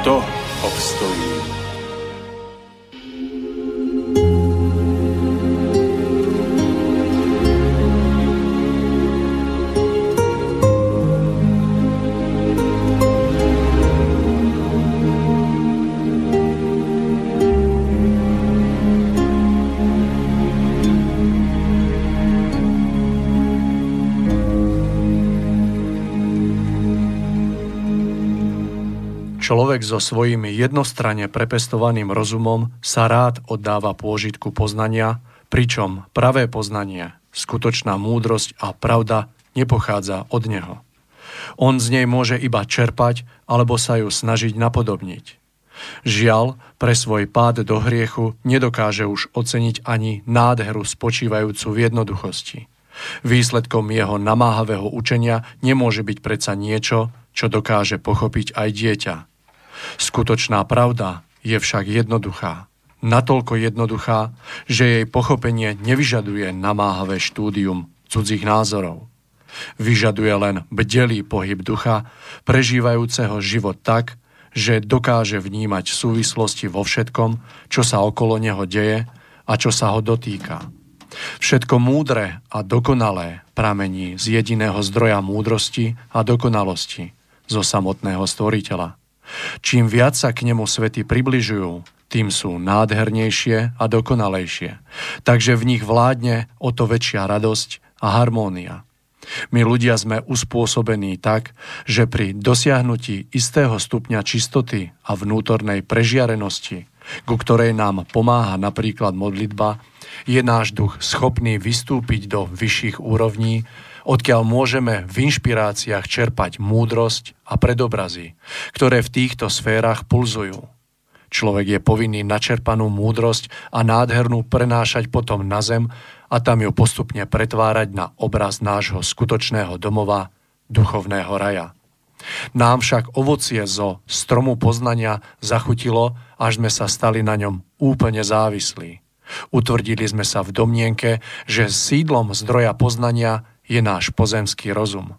kto obstojí? Človek so svojím jednostranne prepestovaným rozumom sa rád oddáva pôžitku poznania, pričom pravé poznanie, skutočná múdrosť a pravda nepochádza od neho. On z nej môže iba čerpať alebo sa ju snažiť napodobniť. Žiaľ, pre svoj pád do hriechu nedokáže už oceniť ani nádheru spočívajúcu v jednoduchosti. Výsledkom jeho namáhavého učenia nemôže byť predsa niečo, čo dokáže pochopiť aj dieťa. Skutočná pravda je však jednoduchá. Natoľko jednoduchá, že jej pochopenie nevyžaduje namáhavé štúdium cudzích názorov. Vyžaduje len bdelý pohyb ducha, prežívajúceho život tak, že dokáže vnímať súvislosti vo všetkom, čo sa okolo neho deje a čo sa ho dotýka. Všetko múdre a dokonalé pramení z jediného zdroja múdrosti a dokonalosti, zo samotného stvoriteľa. Čím viac sa k nemu svety približujú, tým sú nádhernejšie a dokonalejšie. Takže v nich vládne o to väčšia radosť a harmónia. My ľudia sme uspôsobení tak, že pri dosiahnutí istého stupňa čistoty a vnútornej prežiarenosti, ku ktorej nám pomáha napríklad modlitba, je náš duch schopný vystúpiť do vyšších úrovní odkiaľ môžeme v inšpiráciách čerpať múdrosť a predobrazy, ktoré v týchto sférach pulzujú. Človek je povinný načerpanú múdrosť a nádhernú prenášať potom na zem a tam ju postupne pretvárať na obraz nášho skutočného domova, duchovného raja. Nám však ovocie zo stromu poznania zachutilo, až sme sa stali na ňom úplne závislí. Utvrdili sme sa v domnienke, že sídlom zdroja poznania je náš pozemský rozum.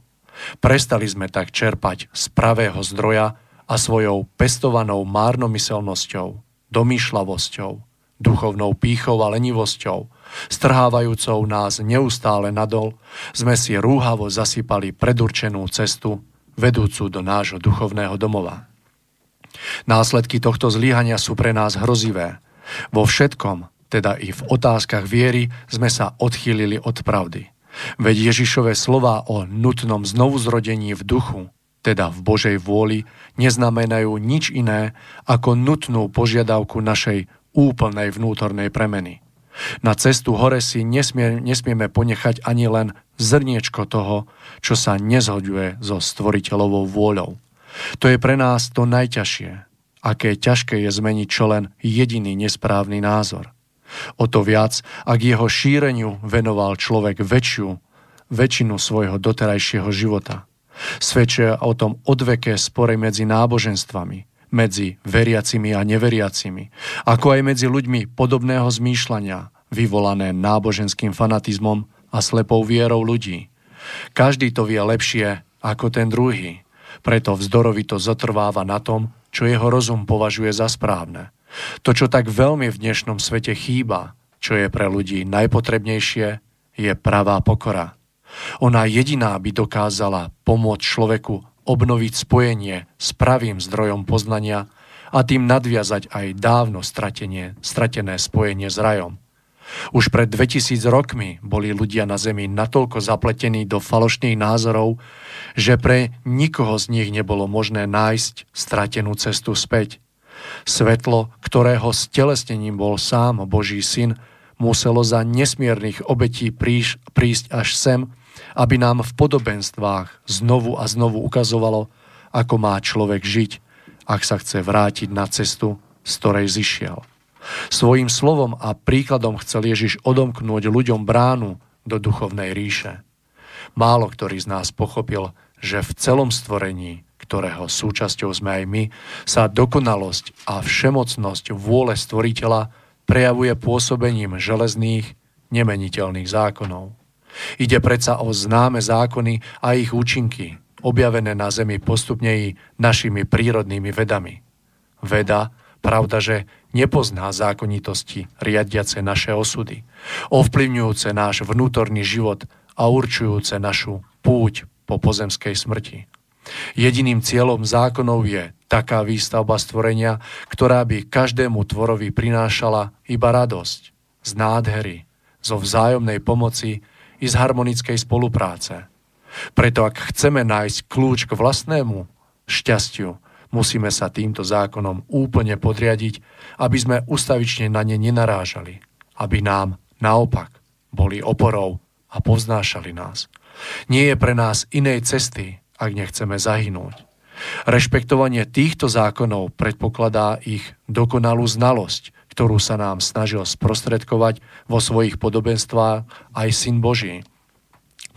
Prestali sme tak čerpať z pravého zdroja a svojou pestovanou márnomyselnosťou, domýšľavosťou, duchovnou pýchou a lenivosťou, strhávajúcou nás neustále nadol, sme si rúhavo zasypali predurčenú cestu, vedúcu do nášho duchovného domova. Následky tohto zlíhania sú pre nás hrozivé. Vo všetkom, teda i v otázkach viery, sme sa odchýlili od pravdy. Veď Ježišové slova o nutnom znovuzrodení v duchu, teda v Božej vôli, neznamenajú nič iné ako nutnú požiadavku našej úplnej vnútornej premeny. Na cestu hore si nesmie, nesmieme ponechať ani len zrniečko toho, čo sa nezhoduje so stvoriteľovou vôľou. To je pre nás to najťažšie, aké ťažké je zmeniť čo len jediný nesprávny názor – O to viac, ak jeho šíreniu venoval človek väčšiu, väčšinu svojho doterajšieho života. Svedčia o tom odveké spore medzi náboženstvami, medzi veriacimi a neveriacimi, ako aj medzi ľuďmi podobného zmýšľania, vyvolané náboženským fanatizmom a slepou vierou ľudí. Každý to vie lepšie ako ten druhý, preto vzdorovito zotrváva na tom, čo jeho rozum považuje za správne – to, čo tak veľmi v dnešnom svete chýba, čo je pre ľudí najpotrebnejšie, je pravá pokora. Ona jediná by dokázala pomôcť človeku obnoviť spojenie s pravým zdrojom poznania a tým nadviazať aj dávno stratenie, stratené spojenie s rajom. Už pred 2000 rokmi boli ľudia na Zemi natoľko zapletení do falošných názorov, že pre nikoho z nich nebolo možné nájsť stratenú cestu späť. Svetlo, ktorého stelesnením bol sám Boží syn, muselo za nesmiernych obetí príš, prísť až sem, aby nám v podobenstvách znovu a znovu ukazovalo, ako má človek žiť, ak sa chce vrátiť na cestu, z ktorej zišiel. Svojím slovom a príkladom chcel Ježiš odomknúť ľuďom bránu do duchovnej ríše. Málo ktorý z nás pochopil, že v celom stvorení, ktorého súčasťou sme aj my, sa dokonalosť a všemocnosť vôle stvoriteľa prejavuje pôsobením železných, nemeniteľných zákonov. Ide predsa o známe zákony a ich účinky, objavené na Zemi postupne i našimi prírodnými vedami. Veda Pravda, že nepozná zákonitosti riadiace naše osudy, ovplyvňujúce náš vnútorný život a určujúce našu púť po pozemskej smrti. Jediným cieľom zákonov je taká výstavba stvorenia, ktorá by každému tvorovi prinášala iba radosť, z nádhery, zo vzájomnej pomoci i z harmonickej spolupráce. Preto ak chceme nájsť kľúč k vlastnému šťastiu, Musíme sa týmto zákonom úplne podriadiť, aby sme ustavične na ne nenarážali, aby nám naopak boli oporou a poznášali nás. Nie je pre nás inej cesty, ak nechceme zahynúť. Rešpektovanie týchto zákonov predpokladá ich dokonalú znalosť, ktorú sa nám snažil sprostredkovať vo svojich podobenstvách aj Syn Boží.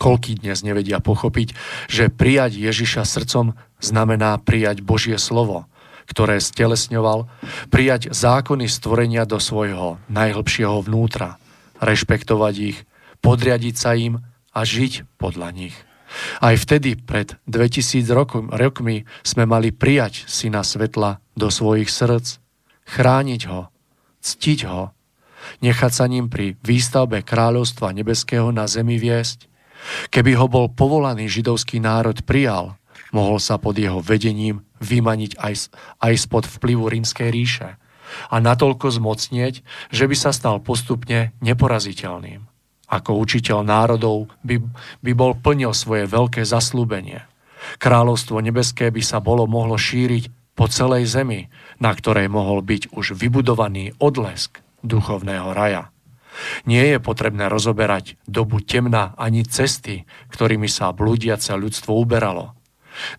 Koľký dnes nevedia pochopiť, že prijať Ježiša srdcom znamená prijať Božie slovo, ktoré stelesňoval, prijať zákony stvorenia do svojho najhlbšieho vnútra, rešpektovať ich, podriadiť sa im a žiť podľa nich. Aj vtedy, pred 2000 rokmi, sme mali prijať Syna Svetla do svojich srdc, chrániť ho, ctiť ho, nechať sa ním pri výstavbe kráľovstva nebeského na zemi viesť, Keby ho bol povolaný židovský národ prijal, mohol sa pod jeho vedením vymaniť aj, aj spod vplyvu rímskej ríše a natoľko zmocnieť, že by sa stal postupne neporaziteľným. Ako učiteľ národov by, by bol plnil svoje veľké zaslúbenie. Kráľovstvo nebeské by sa bolo mohlo šíriť po celej zemi, na ktorej mohol byť už vybudovaný odlesk duchovného raja. Nie je potrebné rozoberať dobu temna ani cesty, ktorými sa blúdiace ľudstvo uberalo.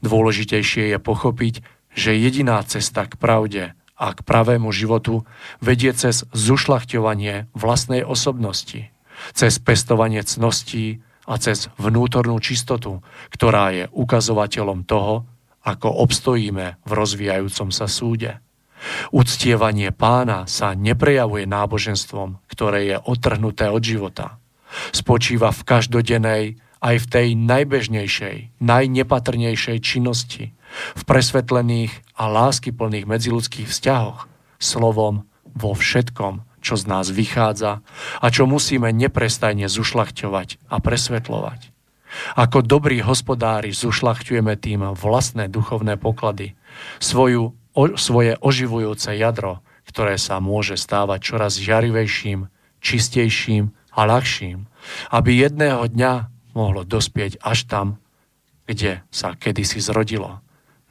Dôležitejšie je pochopiť, že jediná cesta k pravde a k pravému životu vedie cez zušľachťovanie vlastnej osobnosti, cez pestovanie cností a cez vnútornú čistotu, ktorá je ukazovateľom toho, ako obstojíme v rozvíjajúcom sa súde. Uctievanie pána sa neprejavuje náboženstvom, ktoré je otrhnuté od života. Spočíva v každodennej, aj v tej najbežnejšej, najnepatrnejšej činnosti, v presvetlených a láskyplných medziludských vzťahoch, slovom vo všetkom, čo z nás vychádza a čo musíme neprestajne zušľachťovať a presvetľovať. Ako dobrí hospodári zušľachťujeme tým vlastné duchovné poklady, svoju o, svoje oživujúce jadro, ktoré sa môže stávať čoraz žarivejším, čistejším a ľahším, aby jedného dňa mohlo dospieť až tam, kde sa kedysi zrodilo,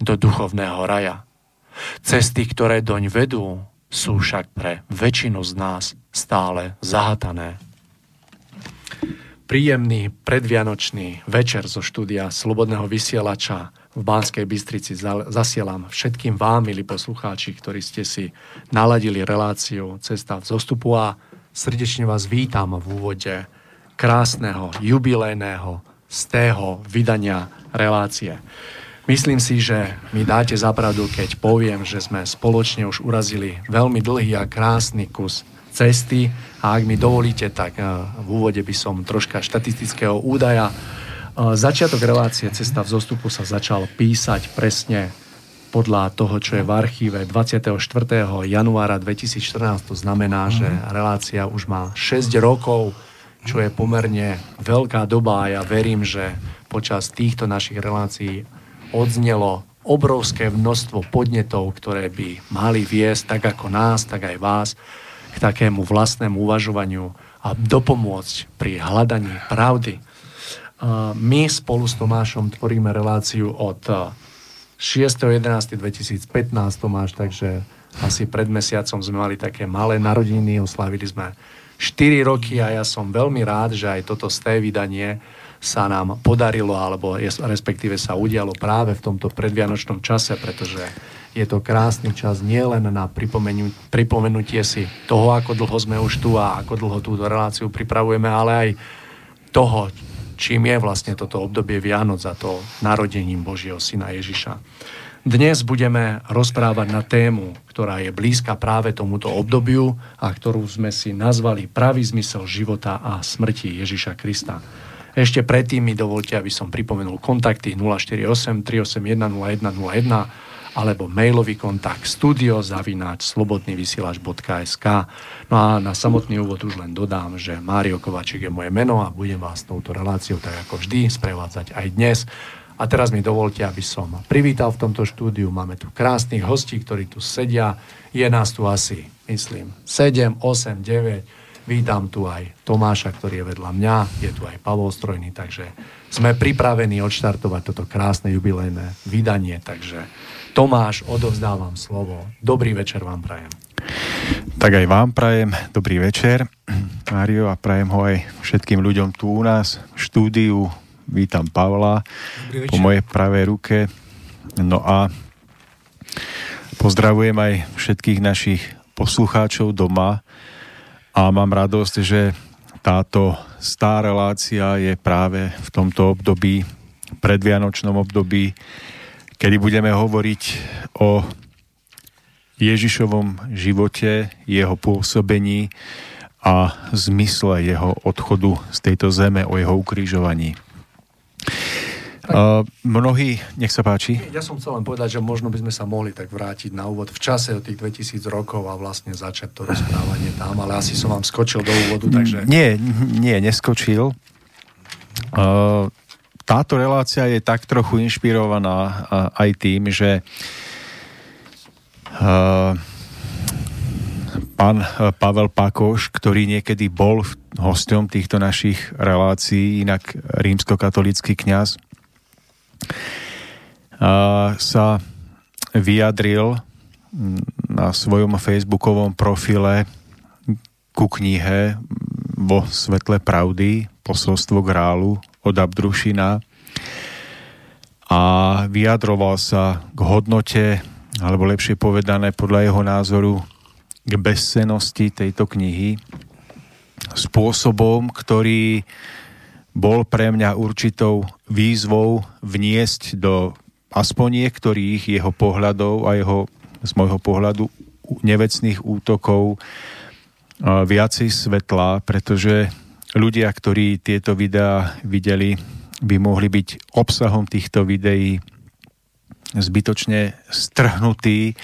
do duchovného raja. Cesty, ktoré doň vedú, sú však pre väčšinu z nás stále zahatané. Príjemný predvianočný večer zo štúdia Slobodného vysielača v Banskej Bystrici zasielam všetkým vám, milí poslucháči, ktorí ste si naladili reláciu Cesta v zostupu a srdečne vás vítam v úvode krásneho, jubilejného z tého vydania relácie. Myslím si, že mi dáte zapravdu, keď poviem, že sme spoločne už urazili veľmi dlhý a krásny kus cesty a ak mi dovolíte, tak eh, v úvode by som troška štatistického údaja Začiatok relácie Cesta v zostupu sa začal písať presne podľa toho, čo je v archíve 24. januára 2014. To znamená, že mhm. relácia už má 6 rokov, čo je pomerne veľká doba a ja verím, že počas týchto našich relácií odznelo obrovské množstvo podnetov, ktoré by mali viesť tak ako nás, tak aj vás k takému vlastnému uvažovaniu a dopomôcť pri hľadaní pravdy. My spolu s Tomášom tvoríme reláciu od 6.11.2015 Tomáš, takže asi pred mesiacom sme mali také malé narodiny, oslavili sme 4 roky a ja som veľmi rád, že aj toto sté vydanie sa nám podarilo, alebo respektíve sa udialo práve v tomto predvianočnom čase, pretože je to krásny čas nielen na pripomenutie si toho, ako dlho sme už tu a ako dlho túto reláciu pripravujeme, ale aj toho, čím je vlastne toto obdobie Vianoc za to narodením Božieho Syna Ježiša. Dnes budeme rozprávať na tému, ktorá je blízka práve tomuto obdobiu a ktorú sme si nazvali pravý zmysel života a smrti Ježiša Krista. Ešte predtým mi dovolte, aby som pripomenul kontakty 048 381 0101 alebo mailový kontakt studiozavináč.slobodnyvysielač.sk No a na samotný úvod už len dodám, že Mário Kovačík je moje meno a budem vás touto reláciou tak ako vždy sprevádzať aj dnes. A teraz mi dovolte, aby som privítal v tomto štúdiu. Máme tu krásnych hostí, ktorí tu sedia. Je nás tu asi, myslím, 7, 8, 9 Vítam tu aj Tomáša, ktorý je vedľa mňa, je tu aj Pavol Strojný, takže sme pripravení odštartovať toto krásne jubilejné vydanie, takže Tomáš, odovzdávam slovo. Dobrý večer vám prajem. Tak aj vám prajem dobrý večer, Mário, a prajem ho aj všetkým ľuďom tu u nás v štúdiu. Vítam Pavla po mojej pravej ruke. No a pozdravujem aj všetkých našich poslucháčov doma, a mám radosť, že táto stá relácia je práve v tomto období, predvianočnom období, kedy budeme hovoriť o Ježišovom živote, jeho pôsobení a zmysle jeho odchodu z tejto zeme, o jeho ukrižovaní. Uh, mnohí, nech sa páči. Ja som chcel len povedať, že možno by sme sa mohli tak vrátiť na úvod v čase od tých 2000 rokov a vlastne začať to rozprávanie tam, ale asi som vám skočil do úvodu, takže... Nie, nie, neskočil. Uh, táto relácia je tak trochu inšpirovaná uh, aj tým, že uh, pán Pavel Pakoš, ktorý niekedy bol hostom týchto našich relácií, inak rímskokatolický kňaz, sa vyjadril na svojom facebookovom profile ku knihe vo svetle pravdy posolstvo grálu od Abdrušina a vyjadroval sa k hodnote, alebo lepšie povedané podľa jeho názoru k bezcenosti tejto knihy spôsobom, ktorý bol pre mňa určitou výzvou vniesť do aspoň niektorých jeho pohľadov a jeho z môjho pohľadu nevecných útokov viacej svetla, pretože ľudia, ktorí tieto videá videli, by mohli byť obsahom týchto videí zbytočne strhnutí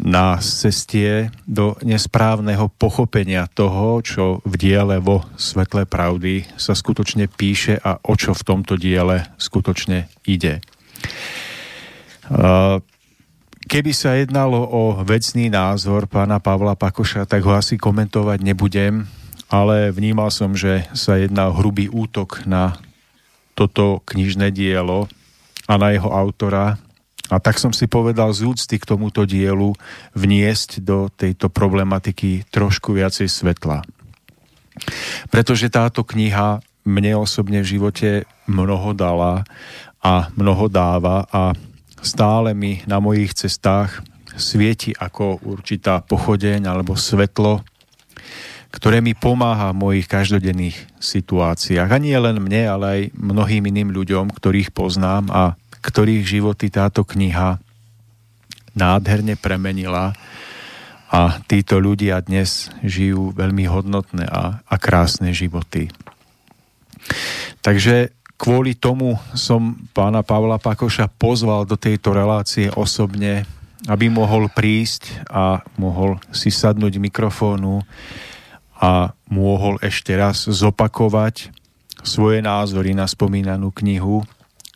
na cestie do nesprávneho pochopenia toho, čo v diele vo svetle pravdy sa skutočne píše a o čo v tomto diele skutočne ide. Keby sa jednalo o vecný názor pána Pavla Pakoša, tak ho asi komentovať nebudem, ale vnímal som, že sa jedná o hrubý útok na toto knižné dielo a na jeho autora, a tak som si povedal z úcty k tomuto dielu vniesť do tejto problematiky trošku viacej svetla. Pretože táto kniha mne osobne v živote mnoho dala a mnoho dáva a stále mi na mojich cestách svieti ako určitá pochodeň alebo svetlo, ktoré mi pomáha v mojich každodenných situáciách. A nie len mne, ale aj mnohým iným ľuďom, ktorých poznám a ktorých životy táto kniha nádherne premenila a títo ľudia dnes žijú veľmi hodnotné a, a krásne životy. Takže kvôli tomu som pána Pavla Pakoša pozval do tejto relácie osobne, aby mohol prísť a mohol si sadnúť mikrofónu a mohol ešte raz zopakovať svoje názory na spomínanú knihu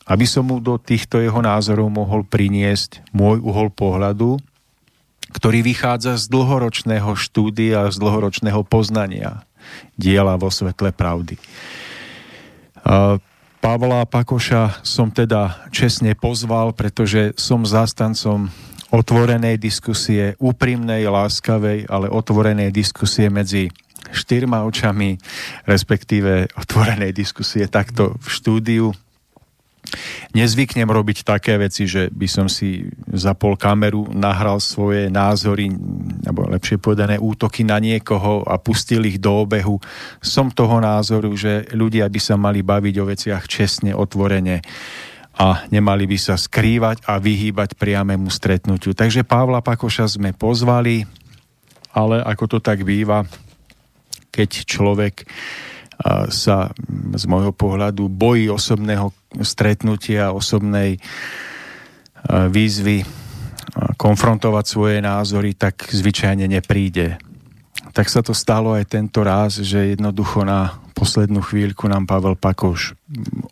aby som mu do týchto jeho názorov mohol priniesť môj uhol pohľadu, ktorý vychádza z dlhoročného štúdia, z dlhoročného poznania diela vo svetle pravdy. Pavla Pakoša som teda čestne pozval, pretože som zastancom otvorenej diskusie, úprimnej, láskavej, ale otvorenej diskusie medzi štyrma očami, respektíve otvorenej diskusie takto v štúdiu. Nezvyknem robiť také veci, že by som si zapol kameru, nahral svoje názory, alebo lepšie povedané útoky na niekoho a pustil ich do obehu. Som toho názoru, že ľudia by sa mali baviť o veciach čestne, otvorene a nemali by sa skrývať a vyhýbať priamému stretnutiu. Takže Pavla Pakoša sme pozvali, ale ako to tak býva, keď človek sa z môjho pohľadu bojí osobného stretnutia, osobnej výzvy konfrontovať svoje názory, tak zvyčajne nepríde. Tak sa to stalo aj tento raz, že jednoducho na poslednú chvíľku nám Pavel Pakoš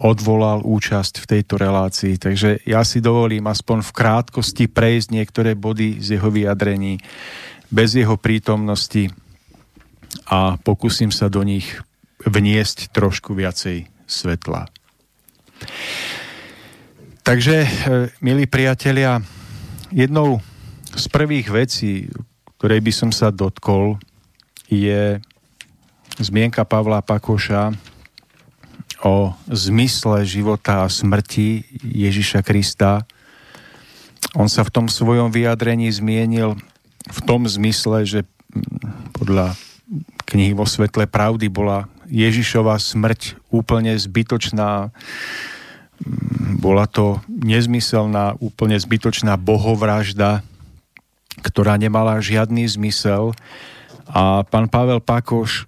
odvolal účasť v tejto relácii. Takže ja si dovolím aspoň v krátkosti prejsť niektoré body z jeho vyjadrení bez jeho prítomnosti a pokúsim sa do nich vniesť trošku viacej svetla. Takže, e, milí priatelia, jednou z prvých vecí, ktorej by som sa dotkol, je zmienka Pavla Pakoša o zmysle života a smrti Ježiša Krista. On sa v tom svojom vyjadrení zmienil v tom zmysle, že podľa knihy vo svetle pravdy bola Ježišova smrť úplne zbytočná, bola to nezmyselná, úplne zbytočná bohovražda, ktorá nemala žiadny zmysel. A pán Pavel Pakoš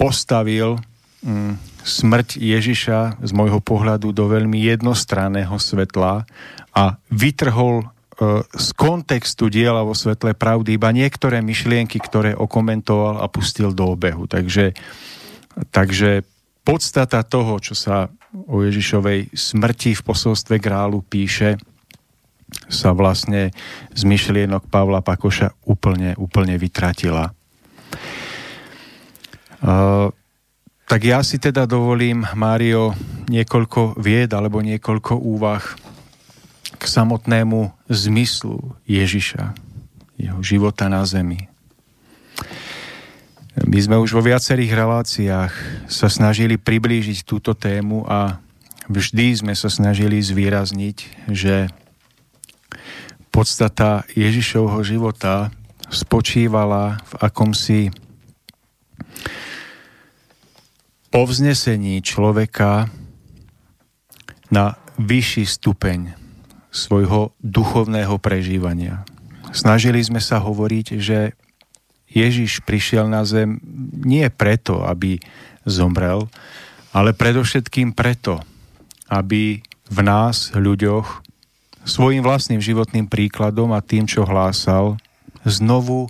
postavil mm, smrť Ježiša z môjho pohľadu do veľmi jednostranného svetla a vytrhol E, z kontextu diela vo svetle pravdy iba niektoré myšlienky, ktoré okomentoval a pustil do obehu. Takže, takže podstata toho, čo sa o Ježišovej smrti v posolstve Grálu píše, sa vlastne z myšlienok Pavla Pakoša úplne, úplne vytratila. Uh, tak ja si teda dovolím, Mário, niekoľko vied alebo niekoľko úvah k samotnému zmyslu Ježiša, jeho života na zemi. My sme už vo viacerých reláciách sa snažili priblížiť túto tému a vždy sme sa snažili zvýrazniť, že podstata Ježišovho života spočívala v akomsi povznesení človeka na vyšší stupeň svojho duchovného prežívania. Snažili sme sa hovoriť, že Ježiš prišiel na zem nie preto, aby zomrel, ale predovšetkým preto, aby v nás, ľuďoch, svojim vlastným životným príkladom a tým, čo hlásal, znovu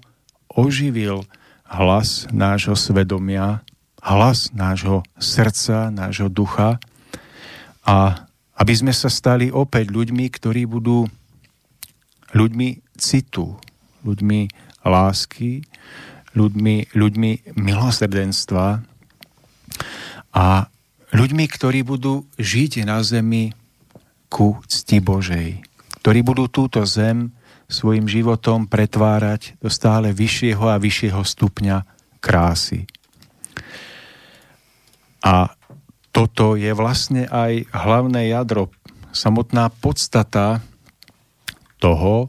oživil hlas nášho svedomia, hlas nášho srdca, nášho ducha a aby sme sa stali opäť ľuďmi, ktorí budú ľuďmi citu, ľuďmi lásky, ľuďmi, ľuďmi milosrdenstva a ľuďmi, ktorí budú žiť na zemi ku cti Božej, ktorí budú túto zem svojim životom pretvárať do stále vyššieho a vyššieho stupňa krásy. A toto je vlastne aj hlavné jadro, samotná podstata toho,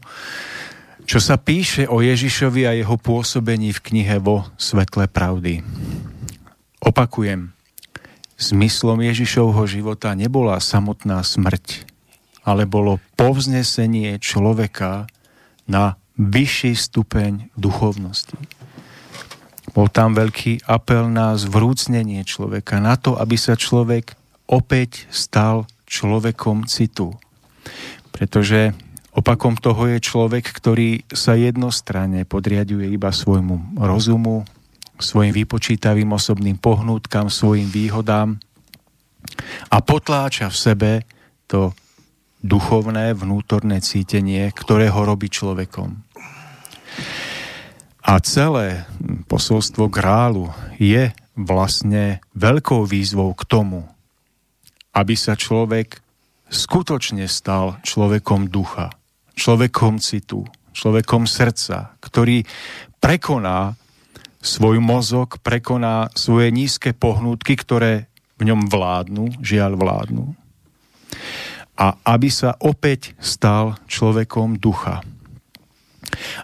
čo sa píše o Ježišovi a jeho pôsobení v knihe vo svetle pravdy. Opakujem, zmyslom Ježišovho života nebola samotná smrť, ale bolo povznesenie človeka na vyšší stupeň duchovnosti. Bol tam veľký apel na zvrúcnenie človeka, na to, aby sa človek opäť stal človekom citu. Pretože opakom toho je človek, ktorý sa jednostranne podriaduje iba svojmu rozumu, svojim vypočítavým osobným pohnútkam, svojim výhodám a potláča v sebe to duchovné vnútorné cítenie, ktoré ho robí človekom. A celé posolstvo grálu je vlastne veľkou výzvou k tomu, aby sa človek skutočne stal človekom ducha, človekom citu, človekom srdca, ktorý prekoná svoj mozog, prekoná svoje nízke pohnútky, ktoré v ňom vládnu, žiaľ vládnu. A aby sa opäť stal človekom ducha.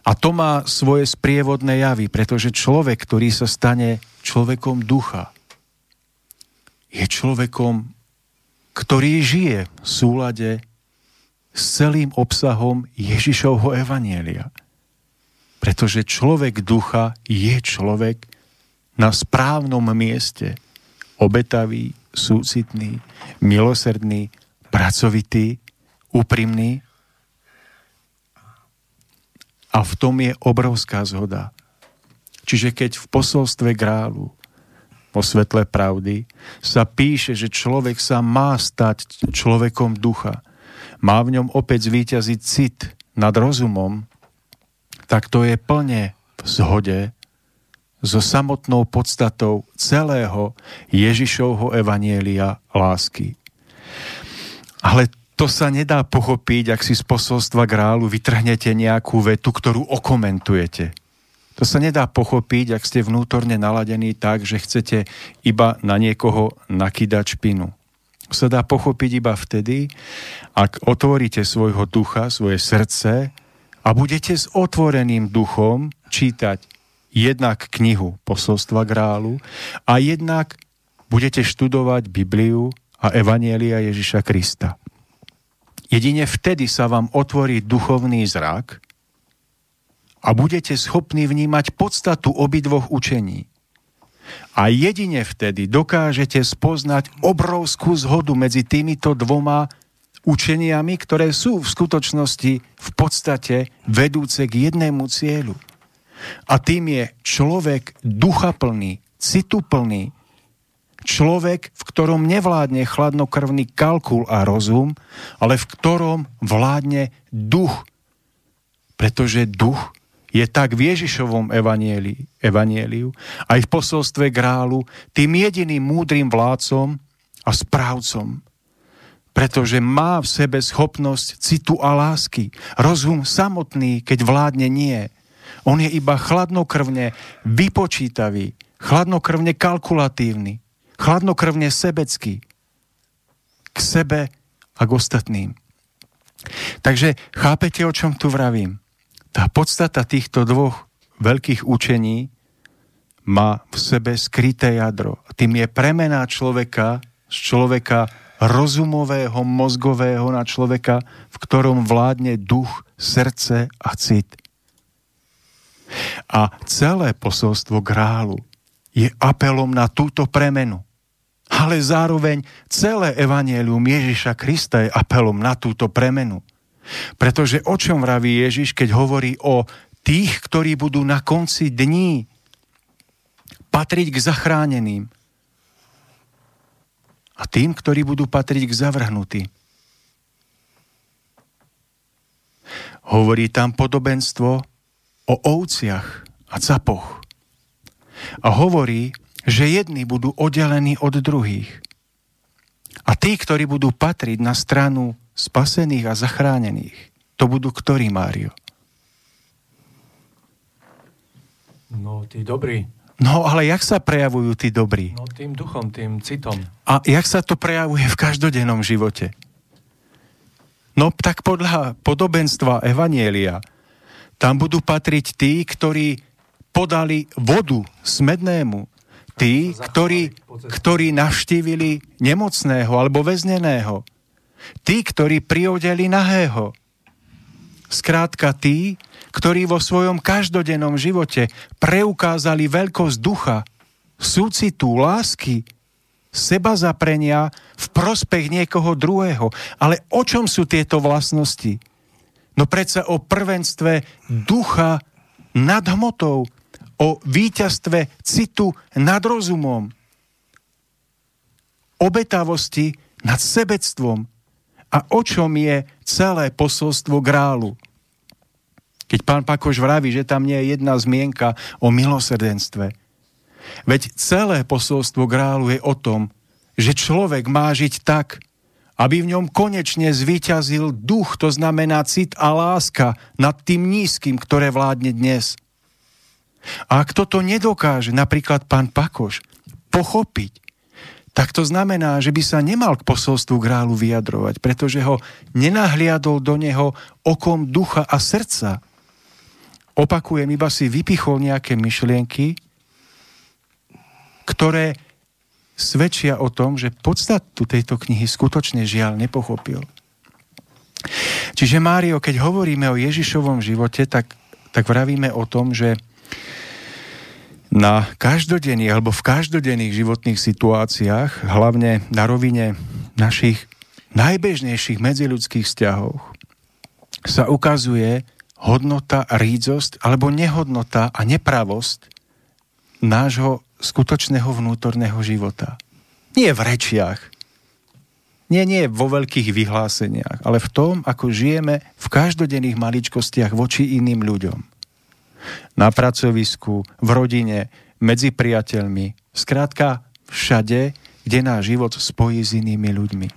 A to má svoje sprievodné javy, pretože človek, ktorý sa stane človekom ducha, je človekom, ktorý žije v súlade s celým obsahom Ježišovho evanielia. Pretože človek ducha je človek na správnom mieste, obetavý, súcitný, milosrdný, pracovitý, úprimný. A v tom je obrovská zhoda. Čiže keď v posolstve grálu vo svetle pravdy sa píše, že človek sa má stať človekom ducha, má v ňom opäť zvýťaziť cit nad rozumom, tak to je plne v zhode so samotnou podstatou celého Ježišovho evanielia lásky. Ale to sa nedá pochopiť, ak si z posolstva grálu vytrhnete nejakú vetu, ktorú okomentujete. To sa nedá pochopiť, ak ste vnútorne naladení tak, že chcete iba na niekoho nakýdať špinu. Sa dá pochopiť iba vtedy, ak otvoríte svojho ducha, svoje srdce a budete s otvoreným duchom čítať jednak knihu posolstva grálu a jednak budete študovať Bibliu a Evanielia Ježiša Krista. Jedine vtedy sa vám otvorí duchovný zrak a budete schopní vnímať podstatu obidvoch učení. A jedine vtedy dokážete spoznať obrovskú zhodu medzi týmito dvoma učeniami, ktoré sú v skutočnosti v podstate vedúce k jednému cieľu. A tým je človek duchaplný, cituplný, človek, v ktorom nevládne chladnokrvný kalkul a rozum, ale v ktorom vládne duch. Pretože duch je tak v Ježišovom evanieliu, evanieliu aj v posolstve grálu tým jediným múdrym vládcom a správcom pretože má v sebe schopnosť citu a lásky. Rozum samotný, keď vládne, nie. On je iba chladnokrvne vypočítavý, chladnokrvne kalkulatívny, chladnokrvne sebecký k sebe a k ostatným. Takže chápete, o čom tu vravím? Tá podstata týchto dvoch veľkých učení má v sebe skryté jadro. Tým je premena človeka z človeka rozumového, mozgového na človeka, v ktorom vládne duch, srdce a cit. A celé posolstvo grálu je apelom na túto premenu. Ale zároveň celé evanielium Ježiša Krista je apelom na túto premenu. Pretože o čom vraví Ježiš, keď hovorí o tých, ktorí budú na konci dní patriť k zachráneným, a tým, ktorí budú patriť k zavrhnutí. Hovorí tam podobenstvo o ovciach a capoch. A hovorí, že jedni budú oddelení od druhých. A tí, ktorí budú patriť na stranu spasených a zachránených, to budú ktorí, Mário? No, tí dobrí. No ale jak sa prejavujú tí dobrí? No tým duchom, tým citom. A jak sa to prejavuje v každodennom živote? No tak podľa podobenstva Evanielia, tam budú patriť tí, ktorí podali vodu smednému, tí, ktorí, ktorí navštívili nemocného alebo väzneného, tí, ktorí priodeli nahého. Skrátka tí, ktorí vo svojom každodennom živote preukázali veľkosť ducha, súcitu, lásky, seba zaprenia v prospech niekoho druhého. Ale o čom sú tieto vlastnosti? No predsa o prvenstve ducha nad hmotou, o víťazstve citu nad rozumom, obetavosti nad sebectvom A o čom je celé posolstvo grálu? Keď pán Pakoš vraví, že tam nie je jedna zmienka o milosrdenstve. Veď celé posolstvo grálu je o tom, že človek má žiť tak, aby v ňom konečne zvíťazil duch, to znamená cit a láska nad tým nízkym, ktoré vládne dnes. A ak toto nedokáže napríklad pán Pakoš pochopiť, tak to znamená, že by sa nemal k posolstvu grálu vyjadrovať, pretože ho nenahliadol do neho okom ducha a srdca. Opakujem, iba si vypichol nejaké myšlienky, ktoré svedčia o tom, že podstatu tejto knihy skutočne žiaľ nepochopil. Čiže Mário, keď hovoríme o Ježišovom živote, tak, tak vravíme o tom, že na každodenných alebo v každodenných životných situáciách, hlavne na rovine našich najbežnejších medziľudských vzťahov, sa ukazuje hodnota, rídzosť alebo nehodnota a nepravosť nášho skutočného vnútorného života. Nie v rečiach, nie, nie vo veľkých vyhláseniach, ale v tom, ako žijeme v každodenných maličkostiach voči iným ľuďom. Na pracovisku, v rodine, medzi priateľmi, skrátka všade, kde náš život spojí s inými ľuďmi.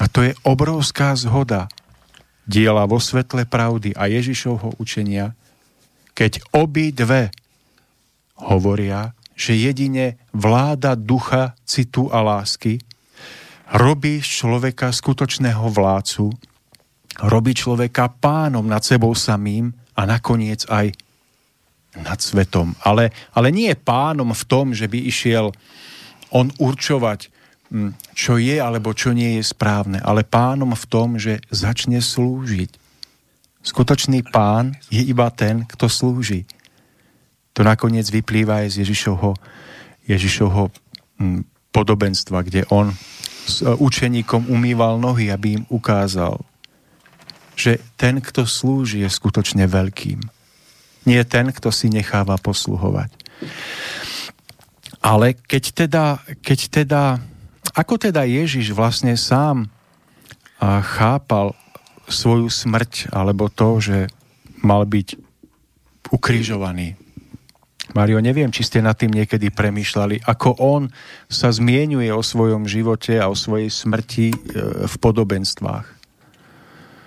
A to je obrovská zhoda diela vo svetle pravdy a Ježišovho učenia, keď obi dve hovoria, že jedine vláda ducha, citu a lásky robí človeka skutočného vládcu, robí človeka pánom nad sebou samým a nakoniec aj nad svetom. Ale, ale nie pánom v tom, že by išiel on určovať, hm, čo je alebo čo nie je správne, ale pánom v tom, že začne slúžiť. Skutočný pán je iba ten, kto slúži. To nakoniec vyplýva aj z Ježišovho, Ježišovho hm, podobenstva, kde on s e, učeníkom umýval nohy, aby im ukázal, že ten, kto slúži, je skutočne veľkým. Nie ten, kto si necháva posluhovať. Ale keď teda, keď teda ako teda Ježiš vlastne sám chápal svoju smrť, alebo to, že mal byť ukrižovaný, Mario, neviem, či ste nad tým niekedy premyšľali, ako on sa zmienuje o svojom živote a o svojej smrti e, v podobenstvách.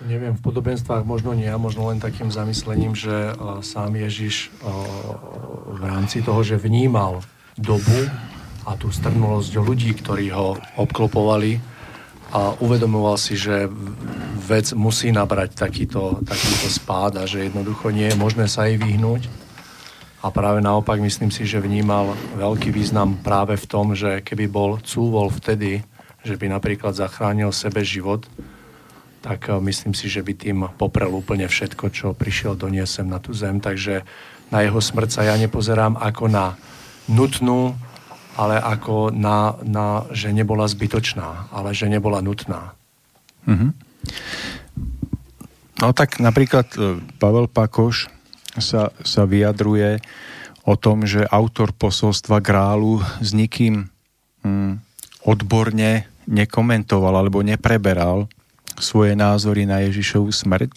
Neviem, v podobenstvách možno nie, možno len takým zamyslením, že e, sám Ježiš e, v rámci toho, že vnímal dobu a tú strnulosť ľudí, ktorí ho obklopovali a uvedomoval si, že vec musí nabrať takýto, takýto spád a že jednoducho nie je možné sa jej vyhnúť. A práve naopak myslím si, že vnímal veľký význam práve v tom, že keby bol cúvol vtedy, že by napríklad zachránil sebe život, tak eh, myslím si, že by tým poprel úplne všetko, čo prišiel doniesem na tú zem. Takže na jeho smrť sa ja nepozerám ako na nutnú, ale ako na, na že nebola zbytočná, ale že nebola nutná. Mm-hmm. No tak napríklad eh, Pavel Pakoš sa, sa vyjadruje o tom, že autor posolstva Grálu s nikým hm, odborne nekomentoval alebo nepreberal svoje názory na Ježišovu smrť,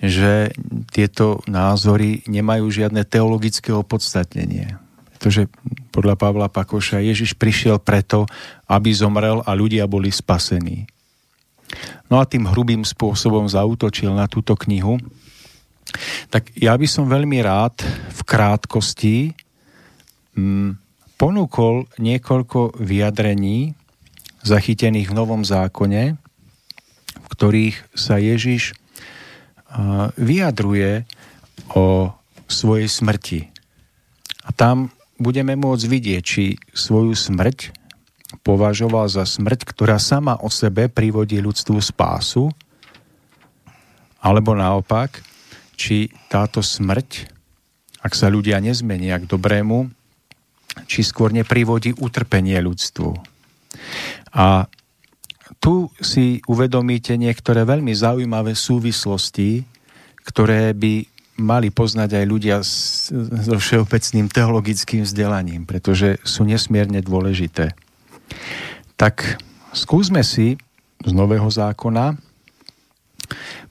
že tieto názory nemajú žiadne teologické opodstatnenie. Pretože podľa Pavla Pakoša Ježiš prišiel preto, aby zomrel a ľudia boli spasení. No a tým hrubým spôsobom zautočil na túto knihu, tak ja by som veľmi rád v krátkosti mm, ponúkol niekoľko vyjadrení zachytených v Novom zákone, ktorých sa Ježiš vyjadruje o svojej smrti. A tam budeme môcť vidieť, či svoju smrť považoval za smrť, ktorá sama o sebe privodí ľudstvu spásu, alebo naopak, či táto smrť, ak sa ľudia nezmenia k dobrému, či skôr neprivodí utrpenie ľudstvu. A tu si uvedomíte niektoré veľmi zaujímavé súvislosti, ktoré by mali poznať aj ľudia so všeobecným teologickým vzdelaním, pretože sú nesmierne dôležité. Tak skúsme si z Nového zákona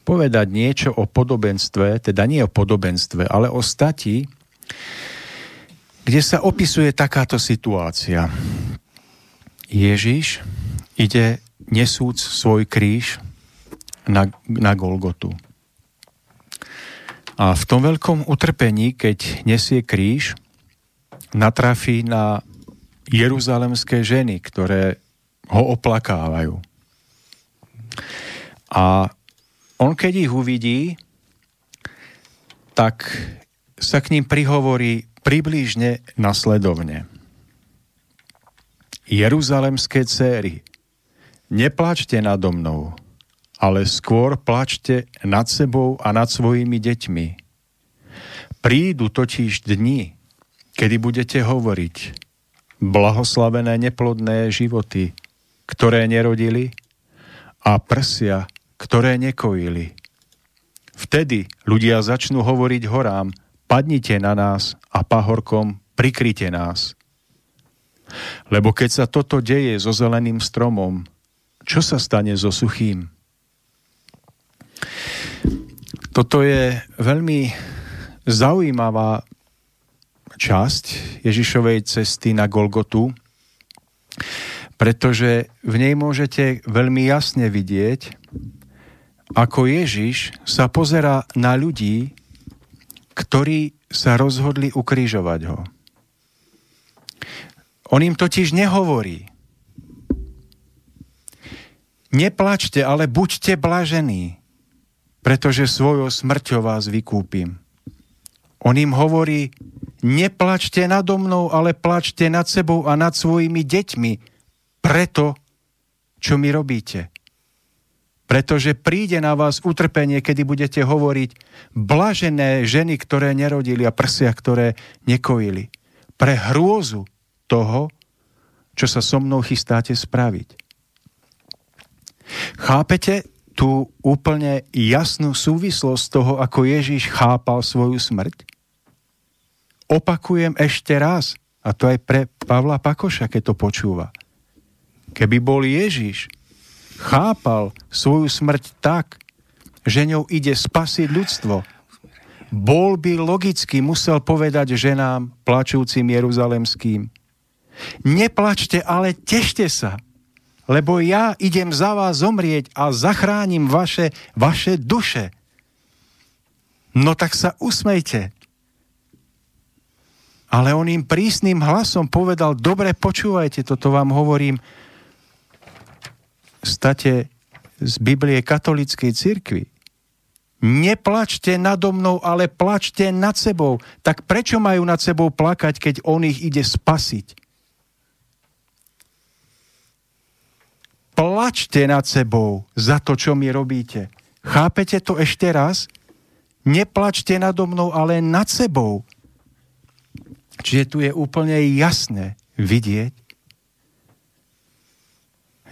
povedať niečo o podobenstve, teda nie o podobenstve, ale o stati, kde sa opisuje takáto situácia. Ježiš ide nesúc svoj kríž na, na Golgotu. A v tom veľkom utrpení, keď nesie kríž, natrafí na jeruzalemské ženy, ktoré ho oplakávajú. A on keď ich uvidí, tak sa k ním prihovorí približne nasledovne. Jeruzalemské céry, neplačte nado mnou, ale skôr plačte nad sebou a nad svojimi deťmi. Prídu totiž dni, kedy budete hovoriť blahoslavené neplodné životy, ktoré nerodili a prsia, ktoré nekojili. Vtedy ľudia začnú hovoriť horám, padnite na nás a pahorkom prikryte nás. Lebo keď sa toto deje so zeleným stromom, čo sa stane so suchým? Toto je veľmi zaujímavá časť Ježišovej cesty na Golgotu, pretože v nej môžete veľmi jasne vidieť, ako Ježiš sa pozera na ľudí, ktorí sa rozhodli ukrižovať ho. On im totiž nehovorí, neplačte, ale buďte blažení, pretože svojou smrťou vás vykúpim. On im hovorí, neplačte nado mnou, ale plačte nad sebou a nad svojimi deťmi, preto, čo mi robíte. Pretože príde na vás utrpenie, kedy budete hovoriť blažené ženy, ktoré nerodili a prsia, ktoré nekojili. Pre hrôzu toho, čo sa so mnou chystáte spraviť. Chápete tú úplne jasnú súvislosť toho, ako Ježíš chápal svoju smrť? Opakujem ešte raz, a to aj pre Pavla Pakoša, keď to počúva. Keby bol Ježiš chápal svoju smrť tak, že ňou ide spasiť ľudstvo, bol by logicky musel povedať ženám plačúcim jeruzalemským, neplačte, ale tešte sa, lebo ja idem za vás zomrieť a zachránim vaše, vaše duše. No tak sa usmejte, ale on im prísnym hlasom povedal, dobre počúvajte, toto vám hovorím, state z Biblie katolíckej cirkvi. Neplačte nado mnou, ale plačte nad sebou. Tak prečo majú nad sebou plakať, keď on ich ide spasiť? Plačte nad sebou za to, čo mi robíte. Chápete to ešte raz? Neplačte nado mnou, ale nad sebou. Čiže tu je úplne jasné vidieť,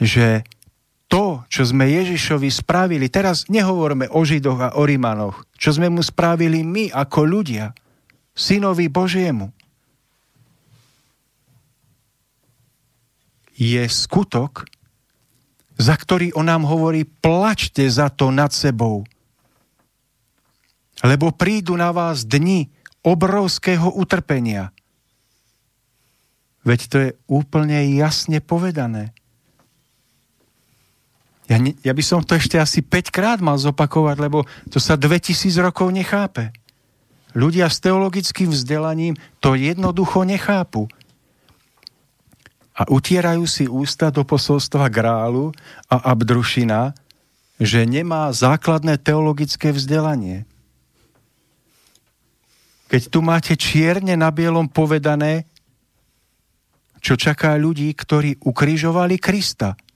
že to, čo sme Ježišovi spravili, teraz nehovoríme o Židoch a o Rimanoch, čo sme mu spravili my ako ľudia, synovi Božiemu, je skutok, za ktorý on nám hovorí, plačte za to nad sebou, lebo prídu na vás dni obrovského utrpenia. Veď to je úplne jasne povedané. Ja, ne, ja by som to ešte asi 5 krát mal zopakovať, lebo to sa 2000 rokov nechápe. Ľudia s teologickým vzdelaním to jednoducho nechápu. A utierajú si ústa do posolstva Grálu a Abdrušina, že nemá základné teologické vzdelanie. Keď tu máte čierne na bielom povedané, čo čaká ľudí, ktorí ukrižovali Krista –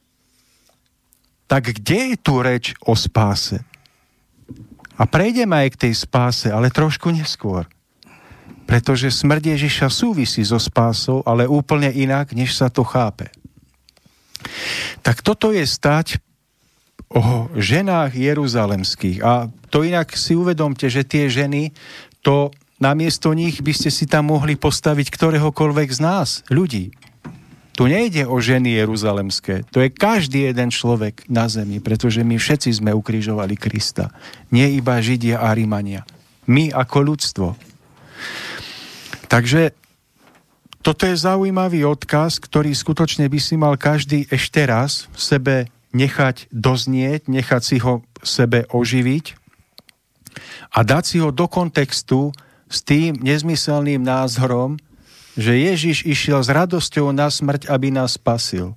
tak kde je tu reč o spáse? A prejdeme aj k tej spáse, ale trošku neskôr. Pretože smrť Ježiša súvisí so spásou, ale úplne inak, než sa to chápe. Tak toto je stať o ženách jeruzalemských. A to inak si uvedomte, že tie ženy, to namiesto nich by ste si tam mohli postaviť ktoréhokoľvek z nás, ľudí. Tu nejde o ženy jeruzalemské. To je každý jeden človek na zemi, pretože my všetci sme ukrižovali Krista. Nie iba Židia a Rímania. My ako ľudstvo. Takže toto je zaujímavý odkaz, ktorý skutočne by si mal každý ešte raz v sebe nechať doznieť, nechať si ho sebe oživiť a dať si ho do kontextu s tým nezmyselným názorom, že Ježiš išiel s radosťou na smrť, aby nás spasil.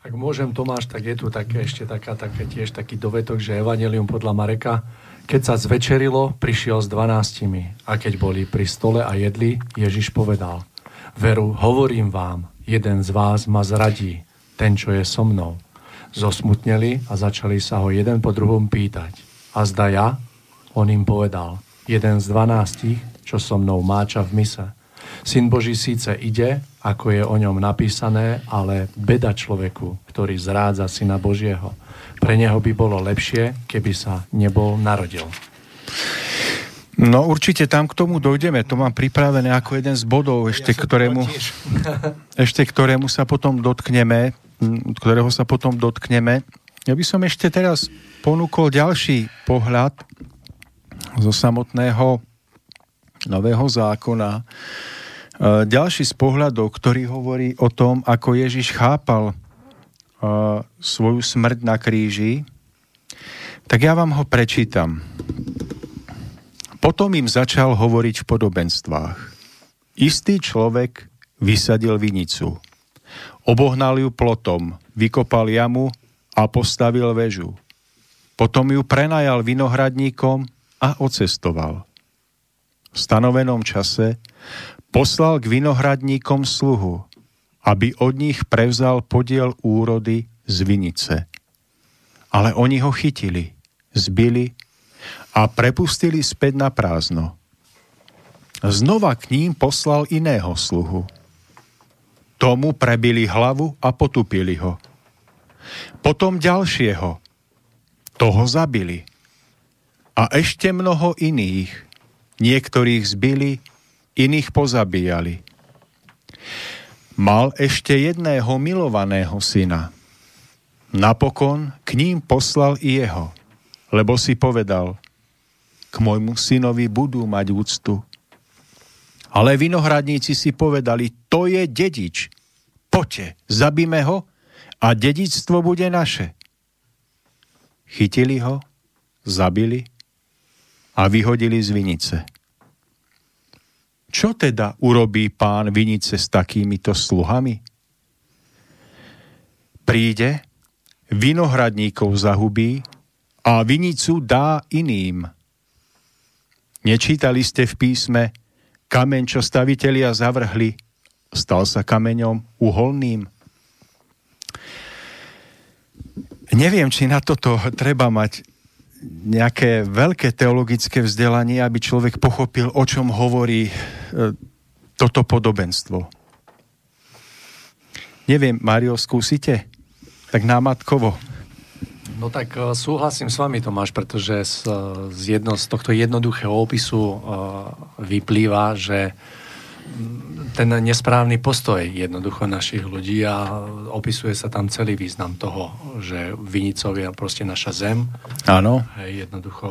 Ak môžem, Tomáš, tak je tu také, ešte taká, také, tiež taký dovetok, že Evangelium podľa Mareka, keď sa zvečerilo, prišiel s dvanáctimi a keď boli pri stole a jedli, Ježiš povedal, veru, hovorím vám, jeden z vás ma zradí, ten, čo je so mnou. Zosmutneli a začali sa ho jeden po druhom pýtať. A zda ja? On im povedal, jeden z dvanástich, čo so mnou máča v mise. Syn Boží síce ide, ako je o ňom napísané, ale beda človeku, ktorý zrádza Syna Božieho. Pre neho by bolo lepšie, keby sa nebol narodil. No určite tam k tomu dojdeme. To mám pripravené ako jeden z bodov, ešte, ja ktorému, ešte ktorému sa potom dotkneme, ktorého sa potom dotkneme. Ja by som ešte teraz ponúkol ďalší pohľad zo samotného nového zákona. E, ďalší z pohľadov, ktorý hovorí o tom, ako Ježiš chápal svoju smrť na kríži, tak ja vám ho prečítam. Potom im začal hovoriť v podobenstvách. Istý človek vysadil vinicu. Obohnal ju plotom, vykopal jamu a postavil väžu. Potom ju prenajal vinohradníkom a ocestoval v stanovenom čase poslal k vinohradníkom sluhu, aby od nich prevzal podiel úrody z vinice. Ale oni ho chytili, zbili a prepustili späť na prázdno. Znova k ním poslal iného sluhu. Tomu prebili hlavu a potupili ho. Potom ďalšieho. Toho zabili. A ešte mnoho iných – Niektorých zbili, iných pozabíjali. Mal ešte jedného milovaného syna. Napokon k ním poslal i jeho, lebo si povedal, k môjmu synovi budú mať úctu. Ale vinohradníci si povedali, to je dedič. Poďte, zabíme ho a dedičstvo bude naše. Chytili ho, zabili a vyhodili z vinice. Čo teda urobí pán vinice s takýmito sluhami? Príde, vinohradníkov zahubí a vinicu dá iným. Nečítali ste v písme, kameň, čo stavitelia zavrhli, stal sa kameňom uholným? Neviem, či na toto treba mať nejaké veľké teologické vzdelanie, aby človek pochopil, o čom hovorí e, toto podobenstvo. Neviem, Mario, skúsite? Tak námatkovo. No tak e, súhlasím s vami, Tomáš, pretože z, z, jedno, z tohto jednoduchého opisu uh, vyplýva, že ten nesprávny postoj jednoducho našich ľudí a opisuje sa tam celý význam toho, že vinicov je proste naša zem. Áno. Hej, jednoducho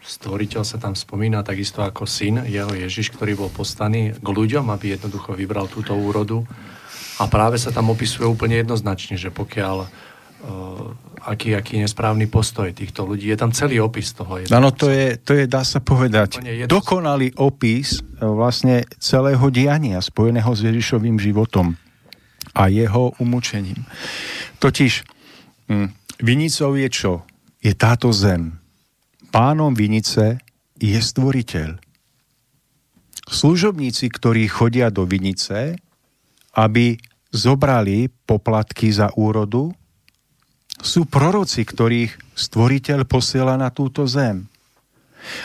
stvoriteľ sa tam spomína takisto ako syn, jeho Ježiš, ktorý bol postaný k ľuďom, aby jednoducho vybral túto úrodu. A práve sa tam opisuje úplne jednoznačne, že pokiaľ aký, aký nesprávny postoj týchto ľudí. Je tam celý opis toho. Áno, to je, to je, dá sa povedať, dokonalý opis e, vlastne celého diania spojeného s Ježišovým životom a jeho umúčením. Totiž hm, vinicou je čo? Je táto zem. Pánom vinice je stvoriteľ. Služobníci, ktorí chodia do vinice, aby zobrali poplatky za úrodu, sú proroci, ktorých stvoriteľ posiela na túto zem.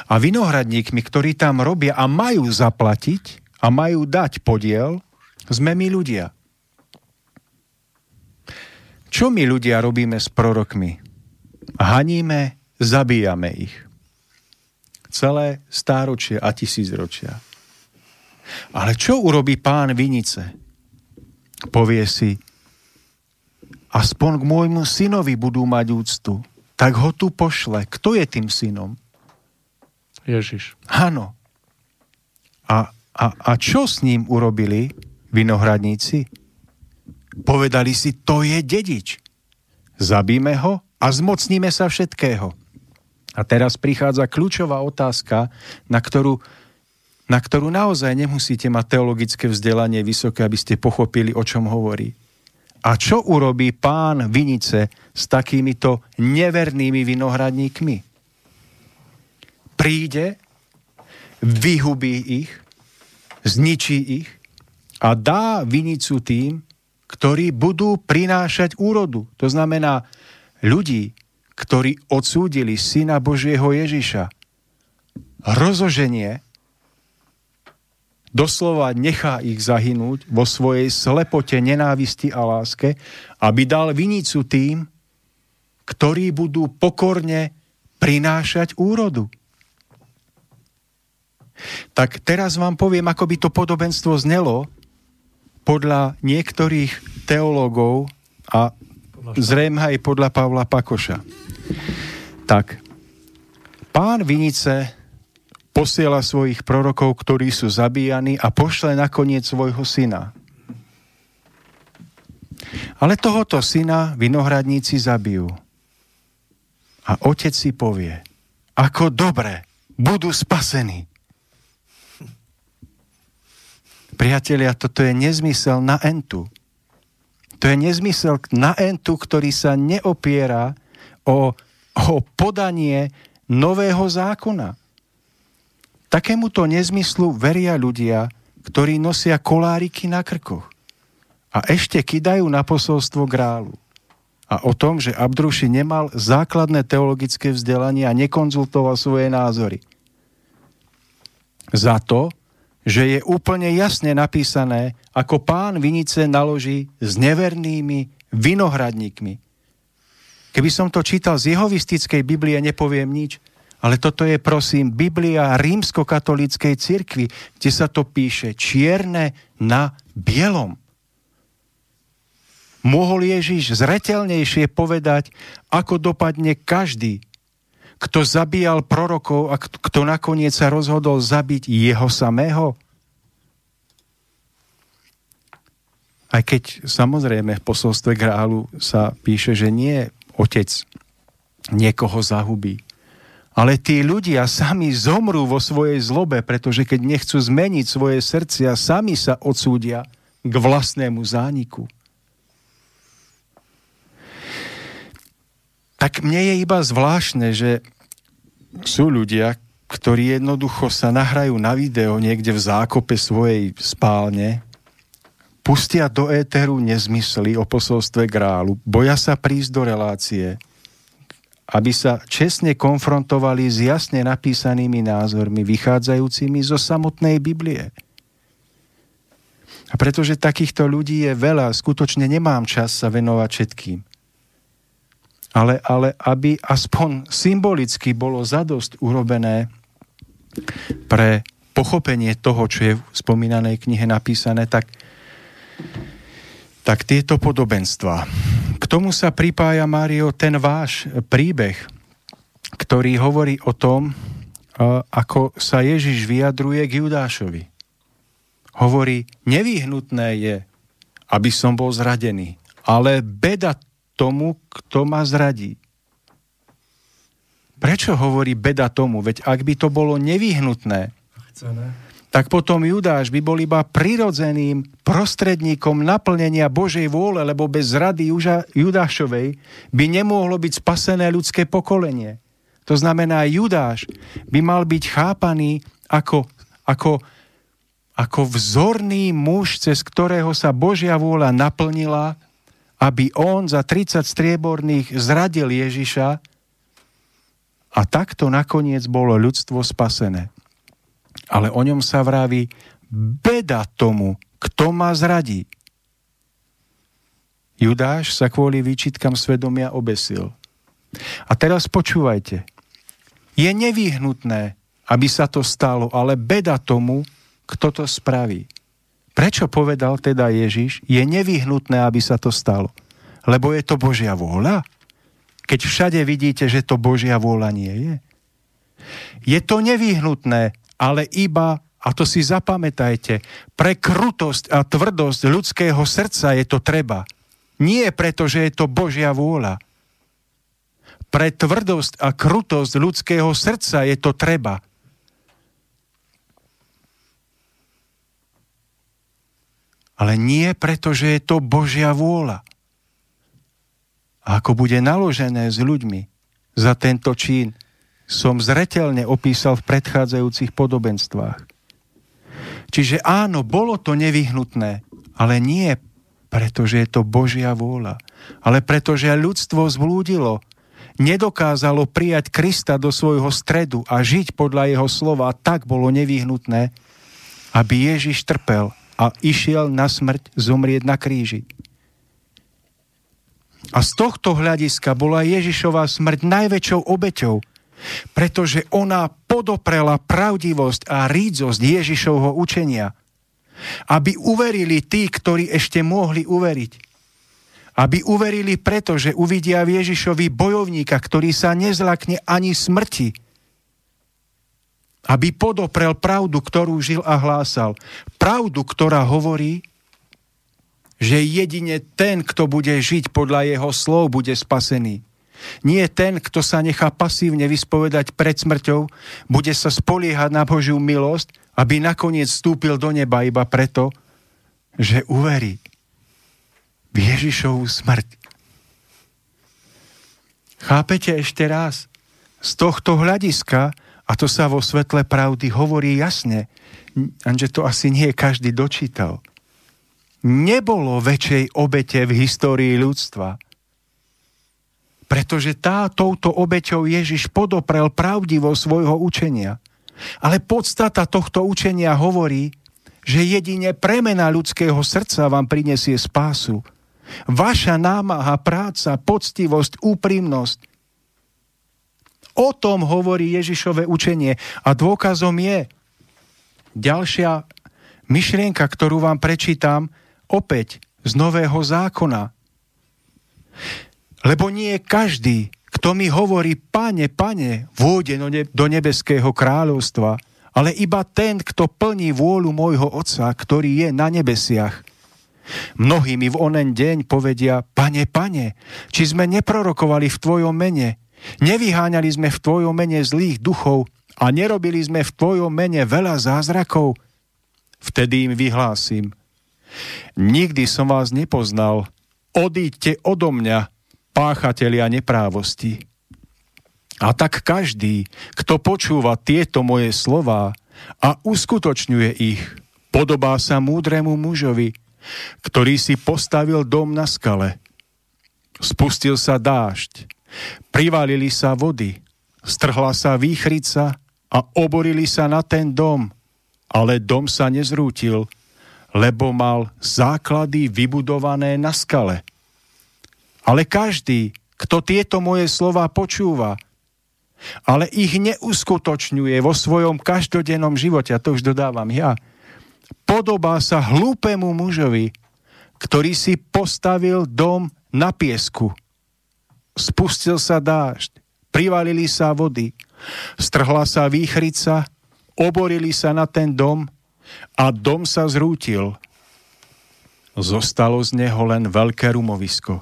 A vinohradníkmi, ktorí tam robia a majú zaplatiť a majú dať podiel, sme my ľudia. Čo my ľudia robíme s prorokmi? Haníme, zabíjame ich. Celé stáročie a tisícročia. Ale čo urobí pán Vinice? Povie si, aspoň k môjmu synovi budú mať úctu. Tak ho tu pošle. Kto je tým synom? Ježiš. Áno. A, a, a čo s ním urobili vinohradníci? Povedali si, to je dedič. Zabíme ho a zmocníme sa všetkého. A teraz prichádza kľúčová otázka, na ktorú, na ktorú naozaj nemusíte mať teologické vzdelanie vysoké, aby ste pochopili, o čom hovorí. A čo urobí pán Vinice s takýmito nevernými vinohradníkmi? Príde, vyhubí ich, zničí ich a dá vinicu tým, ktorí budú prinášať úrodu. To znamená ľudí, ktorí odsúdili Syna Božieho Ježiša. Rozoženie doslova nechá ich zahynúť vo svojej slepote, nenávisti a láske, aby dal vinicu tým, ktorí budú pokorne prinášať úrodu. Tak teraz vám poviem, ako by to podobenstvo znelo podľa niektorých teológov a zrejme aj podľa Pavla Pakoša. Tak, pán Vinice posiela svojich prorokov, ktorí sú zabíjani a pošle nakoniec svojho syna. Ale tohoto syna vinohradníci zabijú. A otec si povie, ako dobre, budú spasení. Priatelia, toto je nezmysel na entu. To je nezmysel na entu, ktorý sa neopiera o, o podanie nového zákona. Takémuto nezmyslu veria ľudia, ktorí nosia koláriky na krkoch a ešte kidajú na posolstvo grálu. A o tom, že Abdruši nemal základné teologické vzdelanie a nekonzultoval svoje názory. Za to, že je úplne jasne napísané, ako pán Vinice naloží s nevernými vinohradníkmi. Keby som to čítal z jehovistickej Biblie, nepoviem nič, ale toto je, prosím, Biblia rímskokatolíckej cirkvi, kde sa to píše čierne na bielom. Mohol Ježiš zretelnejšie povedať, ako dopadne každý, kto zabíjal prorokov a kto nakoniec sa rozhodol zabiť jeho samého? Aj keď samozrejme v posolstve Grálu sa píše, že nie otec niekoho zahubí, ale tí ľudia sami zomrú vo svojej zlobe, pretože keď nechcú zmeniť svoje srdcia, sami sa odsúdia k vlastnému zániku. Tak mne je iba zvláštne, že sú ľudia, ktorí jednoducho sa nahrajú na video niekde v zákope svojej spálne, pustia do éteru nezmysly o posolstve grálu, boja sa prísť do relácie, aby sa čestne konfrontovali s jasne napísanými názormi, vychádzajúcimi zo samotnej Biblie. A pretože takýchto ľudí je veľa, skutočne nemám čas sa venovať všetkým. Ale, ale aby aspoň symbolicky bolo zadosť urobené pre pochopenie toho, čo je v spomínanej knihe napísané, tak, tak tieto podobenstva k tomu sa pripája, Mário, ten váš príbeh, ktorý hovorí o tom, ako sa Ježiš vyjadruje k Judášovi. Hovorí, nevyhnutné je, aby som bol zradený, ale beda tomu, kto ma zradí. Prečo hovorí beda tomu? Veď ak by to bolo nevyhnutné, Chcené tak potom Judáš by bol iba prirodzeným prostredníkom naplnenia Božej vôle, lebo bez rady Judášovej by nemohlo byť spasené ľudské pokolenie. To znamená, Judáš by mal byť chápaný ako, ako, ako vzorný muž, cez ktorého sa Božia vôľa naplnila, aby on za 30 strieborných zradil Ježiša a takto nakoniec bolo ľudstvo spasené ale o ňom sa vraví beda tomu, kto ma zradí. Judáš sa kvôli výčitkam svedomia obesil. A teraz počúvajte. Je nevyhnutné, aby sa to stalo, ale beda tomu, kto to spraví. Prečo povedal teda Ježiš, je nevyhnutné, aby sa to stalo? Lebo je to Božia vôľa? Keď všade vidíte, že to Božia vôľa nie je. Je to nevyhnutné, ale iba, a to si zapamätajte, pre krutosť a tvrdosť ľudského srdca je to treba. Nie preto, že je to Božia vôľa. Pre tvrdosť a krutosť ľudského srdca je to treba. Ale nie preto, že je to Božia vôľa. A ako bude naložené s ľuďmi za tento čin, som zretelne opísal v predchádzajúcich podobenstvách. Čiže áno, bolo to nevyhnutné, ale nie preto, že je to Božia vôľa, ale preto, že ľudstvo zblúdilo, nedokázalo prijať Krista do svojho stredu a žiť podľa jeho slova, tak bolo nevyhnutné, aby Ježiš trpel a išiel na smrť zomrieť na kríži. A z tohto hľadiska bola Ježišová smrť najväčšou obeťou, pretože ona podoprela pravdivosť a rídzosť Ježišovho učenia, aby uverili tí, ktorí ešte mohli uveriť aby uverili preto, že uvidia v Ježišovi bojovníka, ktorý sa nezlakne ani smrti. Aby podoprel pravdu, ktorú žil a hlásal. Pravdu, ktorá hovorí, že jedine ten, kto bude žiť podľa jeho slov, bude spasený. Nie ten, kto sa nechá pasívne vyspovedať pred smrťou, bude sa spoliehať na Božiu milosť, aby nakoniec vstúpil do neba iba preto, že uverí v Ježišovú smrť. Chápete ešte raz? Z tohto hľadiska, a to sa vo svetle pravdy hovorí jasne, že to asi nie každý dočítal, nebolo väčšej obete v histórii ľudstva, pretože tá touto obeťou Ježiš podoprel pravdivo svojho učenia. Ale podstata tohto učenia hovorí, že jedine premena ľudského srdca vám prinesie spásu Vaša námaha, práca, poctivosť, úprimnosť. O tom hovorí Ježišové učenie a dôkazom je ďalšia myšlienka, ktorú vám prečítam opäť z Nového zákona. Lebo nie každý, kto mi hovorí, pane, pane, vôjde do nebeského kráľovstva, ale iba ten, kto plní vôľu môjho Otca, ktorý je na nebesiach. Mnohí mi v onen deň povedia, pane, pane, či sme neprorokovali v Tvojom mene, nevyháňali sme v Tvojom mene zlých duchov a nerobili sme v Tvojom mene veľa zázrakov? Vtedy im vyhlásim, nikdy som vás nepoznal, odíďte odo mňa, páchatelia neprávosti. A tak každý, kto počúva tieto moje slová a uskutočňuje ich, podobá sa múdremu mužovi, ktorý si postavil dom na skale. Spustil sa dážď, privalili sa vody, strhla sa výchrica a oborili sa na ten dom, ale dom sa nezrútil, lebo mal základy vybudované na skale. Ale každý, kto tieto moje slova počúva, ale ich neuskutočňuje vo svojom každodennom živote, a to už dodávam ja, podobá sa hlúpemu mužovi, ktorý si postavil dom na piesku. Spustil sa dážď, privalili sa vody, strhla sa výchrica, oborili sa na ten dom a dom sa zrútil. Zostalo z neho len veľké rumovisko.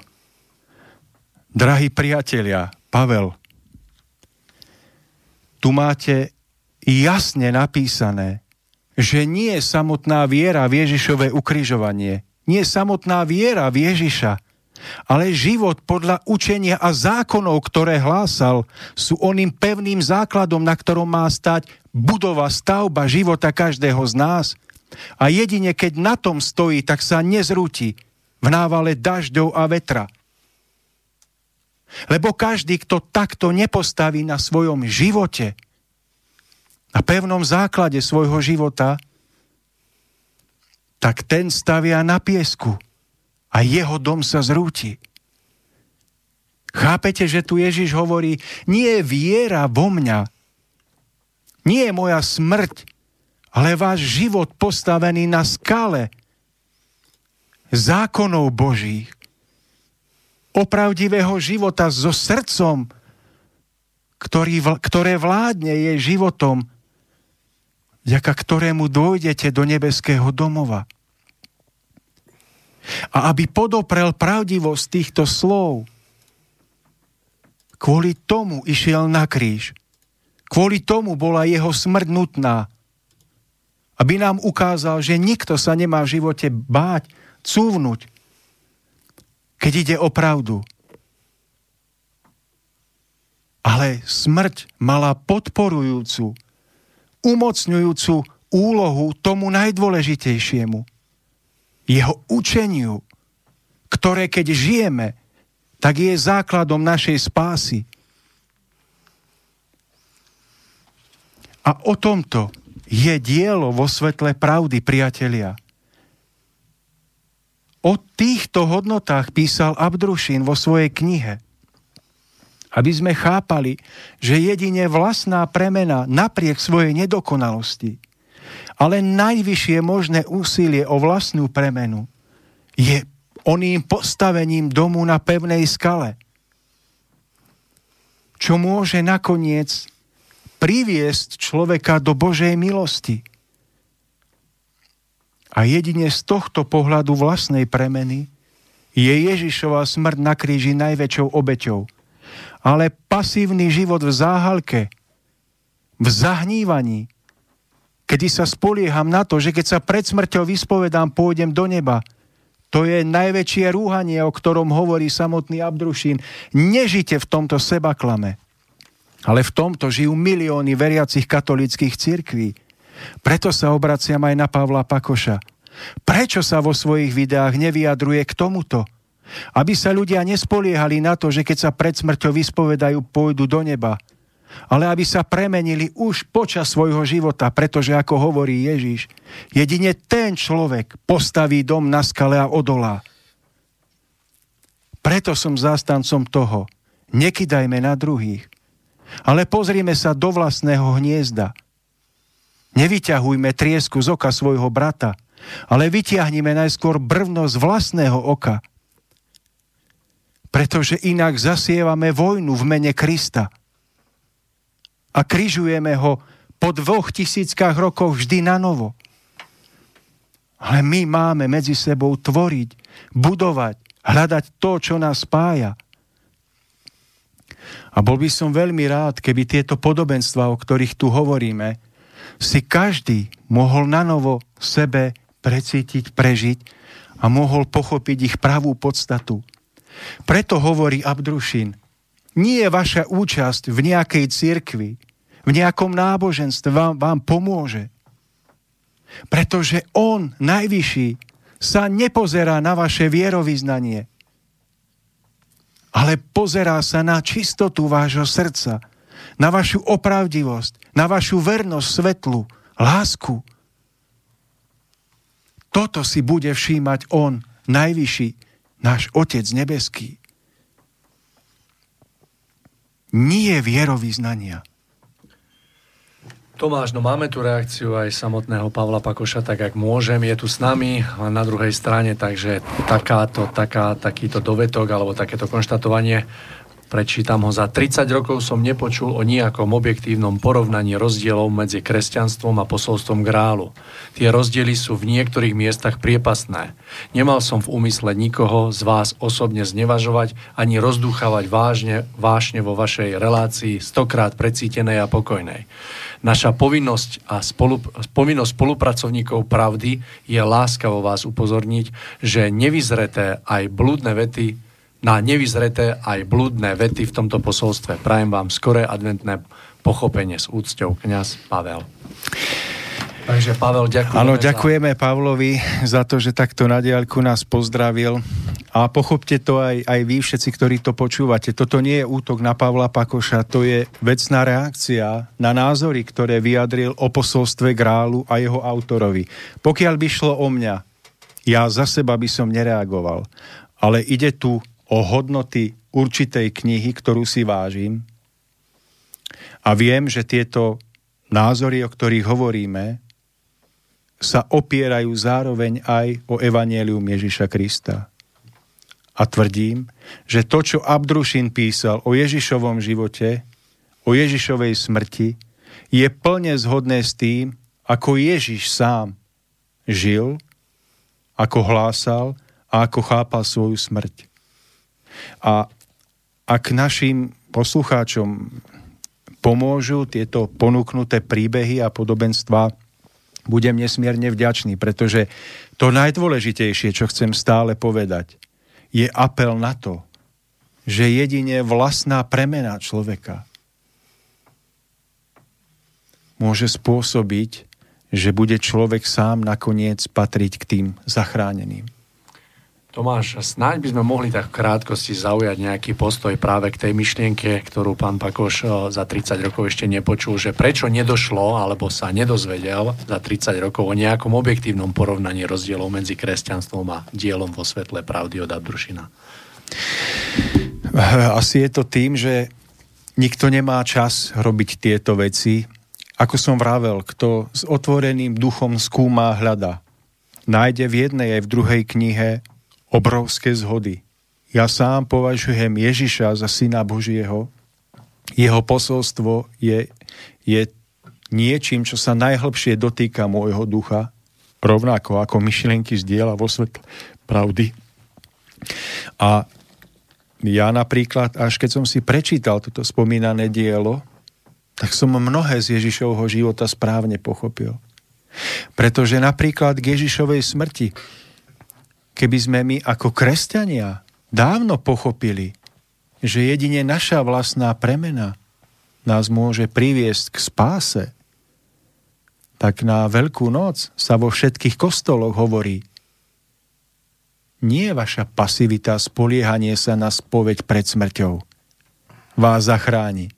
Drahí priatelia, Pavel, tu máte jasne napísané, že nie je samotná viera v Ježišové ukrižovanie, nie samotná viera v Ježiša, ale život podľa učenia a zákonov, ktoré hlásal, sú oným pevným základom, na ktorom má stať budova, stavba života každého z nás. A jedine keď na tom stojí, tak sa nezrúti v návale dažďov a vetra. Lebo každý, kto takto nepostaví na svojom živote, na pevnom základe svojho života, tak ten stavia na piesku a jeho dom sa zrúti. Chápete, že tu Ježiš hovorí, nie je viera vo mňa, nie je moja smrť ale váš život postavený na skale zákonov Božích, opravdivého života so srdcom, ktorý, ktoré vládne je životom, vďaka ktorému dojdete do nebeského domova. A aby podoprel pravdivosť týchto slov, kvôli tomu išiel na kríž. Kvôli tomu bola jeho smrť nutná. Aby nám ukázal, že nikto sa nemá v živote báť, cúvnuť, keď ide o pravdu. Ale smrť mala podporujúcu, umocňujúcu úlohu tomu najdôležitejšiemu. Jeho učeniu, ktoré keď žijeme, tak je základom našej spásy. A o tomto je dielo vo svetle pravdy, priatelia. O týchto hodnotách písal Abdrušin vo svojej knihe aby sme chápali, že jedine vlastná premena napriek svojej nedokonalosti, ale najvyššie možné úsilie o vlastnú premenu je oným postavením domu na pevnej skale, čo môže nakoniec priviesť človeka do Božej milosti. A jedine z tohto pohľadu vlastnej premeny je Ježišova smrť na kríži najväčšou obeťou – ale pasívny život v záhalke, v zahnívaní, kedy sa spolieham na to, že keď sa pred smrťou vyspovedám, pôjdem do neba, to je najväčšie rúhanie, o ktorom hovorí samotný Abdrušín. Nežite v tomto sebaklame. Ale v tomto žijú milióny veriacich katolických cirkví. Preto sa obraciam aj na Pavla Pakoša. Prečo sa vo svojich videách nevyjadruje k tomuto? Aby sa ľudia nespoliehali na to, že keď sa pred smrťou vyspovedajú, pôjdu do neba. Ale aby sa premenili už počas svojho života, pretože ako hovorí Ježiš, jedine ten človek postaví dom na skale a odolá. Preto som zástancom toho. Nekydajme na druhých, ale pozrime sa do vlastného hniezda. Nevyťahujme triesku z oka svojho brata, ale vyťahnime najskôr brvno z vlastného oka – pretože inak zasievame vojnu v mene Krista. A križujeme ho po dvoch tisíckach rokov vždy na novo. Ale my máme medzi sebou tvoriť, budovať, hľadať to, čo nás spája. A bol by som veľmi rád, keby tieto podobenstva, o ktorých tu hovoríme, si každý mohol na novo sebe precítiť, prežiť a mohol pochopiť ich pravú podstatu. Preto hovorí Abdrušin, nie je vaša účasť v nejakej cirkvi, v nejakom náboženstve vám, vám pomôže. Pretože on, najvyšší, sa nepozerá na vaše vierovýznanie, ale pozerá sa na čistotu vášho srdca, na vašu opravdivosť, na vašu vernosť svetlu, lásku. Toto si bude všímať on, najvyšší, náš Otec nebeský. Nie vierovýznania. Tomáš, no máme tu reakciu aj samotného Pavla Pakoša, tak ak môžem, je tu s nami na druhej strane, takže takáto, taká, takýto dovetok alebo takéto konštatovanie Prečítam ho za 30 rokov som nepočul o nejakom objektívnom porovnaní rozdielov medzi kresťanstvom a posolstvom grálu. Tie rozdiely sú v niektorých miestach priepasné. Nemal som v úmysle nikoho z vás osobne znevažovať ani rozdúchavať vážne, vášne vo vašej relácii stokrát precítenej a pokojnej. Naša povinnosť a spolu, povinnosť spolupracovníkov pravdy je láskavo vás upozorniť, že nevyzreté aj blúdne vety na nevyzreté aj blúdne vety v tomto posolstve. Prajem vám skoré adventné pochopenie s úcťou kňaz Pavel. Takže Pavel, ďakujeme. Áno, ďakujeme za... Pavlovi za to, že takto na diaľku nás pozdravil. A pochopte to aj, aj vy všetci, ktorí to počúvate. Toto nie je útok na Pavla Pakoša, to je vecná reakcia na názory, ktoré vyjadril o posolstve Grálu a jeho autorovi. Pokiaľ by šlo o mňa, ja za seba by som nereagoval. Ale ide tu o hodnoty určitej knihy, ktorú si vážim. A viem, že tieto názory, o ktorých hovoríme, sa opierajú zároveň aj o evanielium Ježiša Krista. A tvrdím, že to, čo Abdrušin písal o Ježišovom živote, o Ježišovej smrti, je plne zhodné s tým, ako Ježiš sám žil, ako hlásal a ako chápal svoju smrť. A ak našim poslucháčom pomôžu tieto ponúknuté príbehy a podobenstva, budem nesmierne vďačný, pretože to najdôležitejšie, čo chcem stále povedať, je apel na to, že jedine vlastná premena človeka môže spôsobiť, že bude človek sám nakoniec patriť k tým zachráneným. Tomáš, snáď by sme mohli tak v krátkosti zaujať nejaký postoj práve k tej myšlienke, ktorú pán Pakoš eh, za 30 rokov ešte nepočul, že prečo nedošlo alebo sa nedozvedel za 30 rokov o nejakom objektívnom porovnaní rozdielov medzi kresťanstvom a dielom vo svetle pravdy od Abdrušina. Asi je to tým, že nikto nemá čas robiť tieto veci. Ako som vravel, kto s otvoreným duchom skúma hľada, nájde v jednej aj v druhej knihe obrovské zhody. Ja sám považujem Ježiša za syna Božieho. Jeho posolstvo je, je niečím, čo sa najhlbšie dotýka môjho ducha, rovnako ako myšlienky zdieľa vo svetle pravdy. A ja napríklad, až keď som si prečítal toto spomínané dielo, tak som mnohé z Ježišovho života správne pochopil. Pretože napríklad k Ježišovej smrti keby sme my ako kresťania dávno pochopili, že jedine naša vlastná premena nás môže priviesť k spáse, tak na Veľkú noc sa vo všetkých kostoloch hovorí nie vaša pasivita, spoliehanie sa na spoveď pred smrťou. Vás zachráni,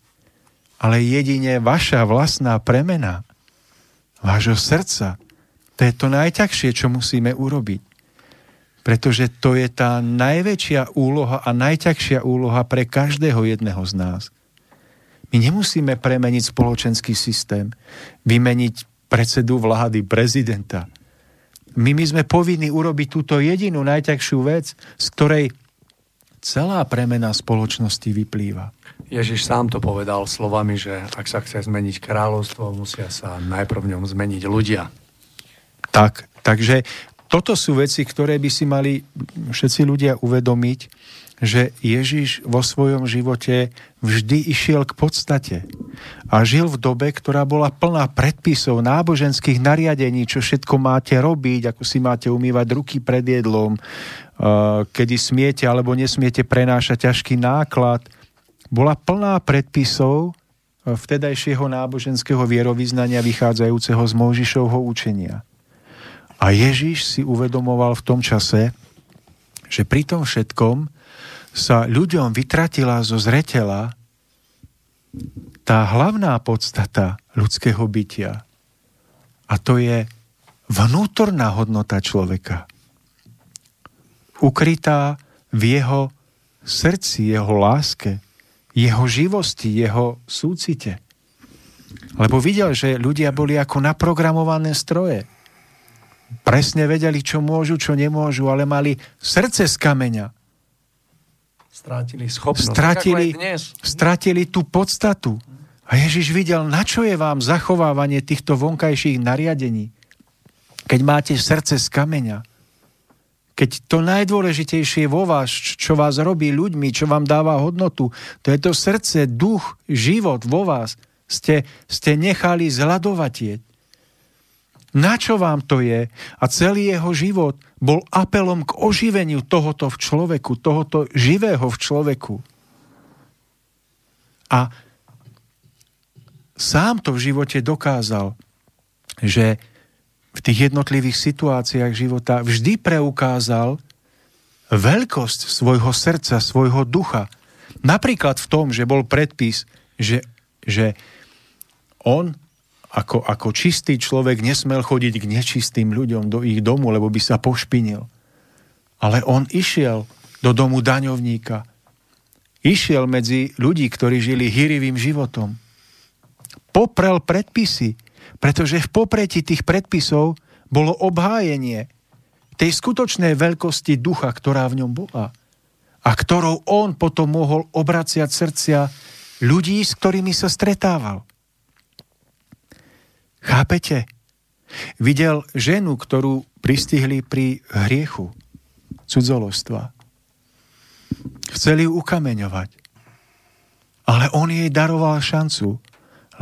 ale jedine vaša vlastná premena vášho srdca. To je to najťažšie, čo musíme urobiť pretože to je tá najväčšia úloha a najťažšia úloha pre každého jedného z nás. My nemusíme premeniť spoločenský systém, vymeniť predsedu vlády, prezidenta. My, my sme povinni urobiť túto jedinú najťažšiu vec, z ktorej celá premena spoločnosti vyplýva. Ježiš sám to povedal slovami, že ak sa chce zmeniť kráľovstvo, musia sa najprv v ňom zmeniť ľudia. Tak, takže toto sú veci, ktoré by si mali všetci ľudia uvedomiť, že Ježiš vo svojom živote vždy išiel k podstate a žil v dobe, ktorá bola plná predpisov, náboženských nariadení, čo všetko máte robiť, ako si máte umývať ruky pred jedlom, kedy smiete alebo nesmiete prenášať ťažký náklad. Bola plná predpisov vtedajšieho náboženského vierovýznania vychádzajúceho z Mojžišovho učenia. A Ježiš si uvedomoval v tom čase, že pri tom všetkom sa ľuďom vytratila zo zretela tá hlavná podstata ľudského bytia. A to je vnútorná hodnota človeka. Ukrytá v jeho srdci, jeho láske, jeho živosti, jeho súcite. Lebo videl, že ľudia boli ako naprogramované stroje presne vedeli, čo môžu, čo nemôžu, ale mali srdce z kameňa. Strátili schopnosť. Stratili, stratili tú podstatu. A Ježiš videl, na čo je vám zachovávanie týchto vonkajších nariadení. Keď máte srdce z kameňa. Keď to najdôležitejšie vo vás, čo vás robí ľuďmi, čo vám dáva hodnotu, to je to srdce, duch, život vo vás, ste, ste nechali zľadovatieť. Na čo vám to je? A celý jeho život bol apelom k oživeniu tohoto v človeku, tohoto živého v človeku. A sám to v živote dokázal, že v tých jednotlivých situáciách života vždy preukázal veľkosť svojho srdca, svojho ducha. Napríklad v tom, že bol predpis, že, že on ako, ako čistý človek nesmel chodiť k nečistým ľuďom do ich domu, lebo by sa pošpinil. Ale on išiel do domu daňovníka. Išiel medzi ľudí, ktorí žili hyrivým životom. Poprel predpisy, pretože v popretí tých predpisov bolo obhájenie tej skutočnej veľkosti ducha, ktorá v ňom bola a ktorou on potom mohol obraciať srdcia ľudí, s ktorými sa stretával. Chápete? Videl ženu, ktorú pristihli pri hriechu cudzolostva. Chceli ju ukameňovať. Ale on jej daroval šancu,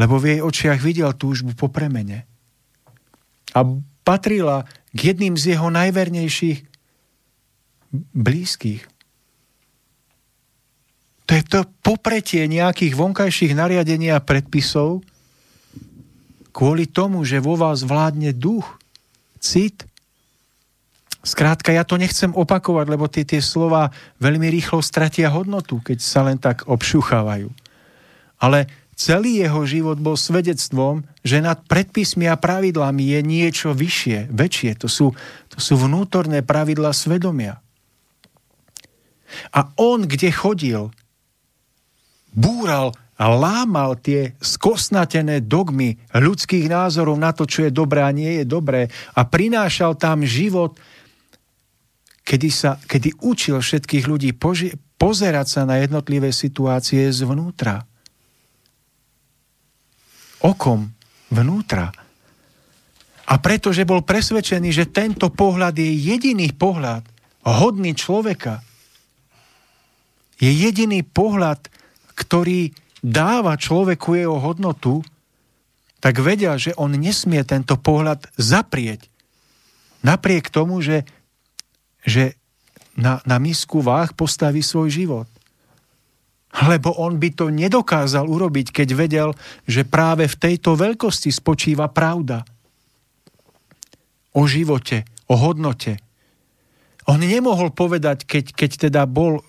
lebo v jej očiach videl túžbu po premene. A patrila k jedným z jeho najvernejších blízkych. To je to popretie nejakých vonkajších nariadení a predpisov kvôli tomu, že vo vás vládne duch, cit. Skrátka, ja to nechcem opakovať, lebo tie, tie slova veľmi rýchlo stratia hodnotu, keď sa len tak obšuchávajú. Ale celý jeho život bol svedectvom, že nad predpismi a pravidlami je niečo vyššie, väčšie. To sú, to sú vnútorné pravidla svedomia. A on, kde chodil, búral lámal tie skosnatené dogmy ľudských názorov na to, čo je dobré a nie je dobré a prinášal tam život, kedy, sa, kedy učil všetkých ľudí poži- pozerať sa na jednotlivé situácie zvnútra. Okom vnútra. A pretože bol presvedčený, že tento pohľad je jediný pohľad hodný človeka, je jediný pohľad, ktorý dáva človeku jeho hodnotu, tak vedia, že on nesmie tento pohľad zaprieť. Napriek tomu, že, že na, na misku váh postaví svoj život. Lebo on by to nedokázal urobiť, keď vedel, že práve v tejto veľkosti spočíva pravda. O živote, o hodnote, on nemohol povedať, keď, keď teda bol e,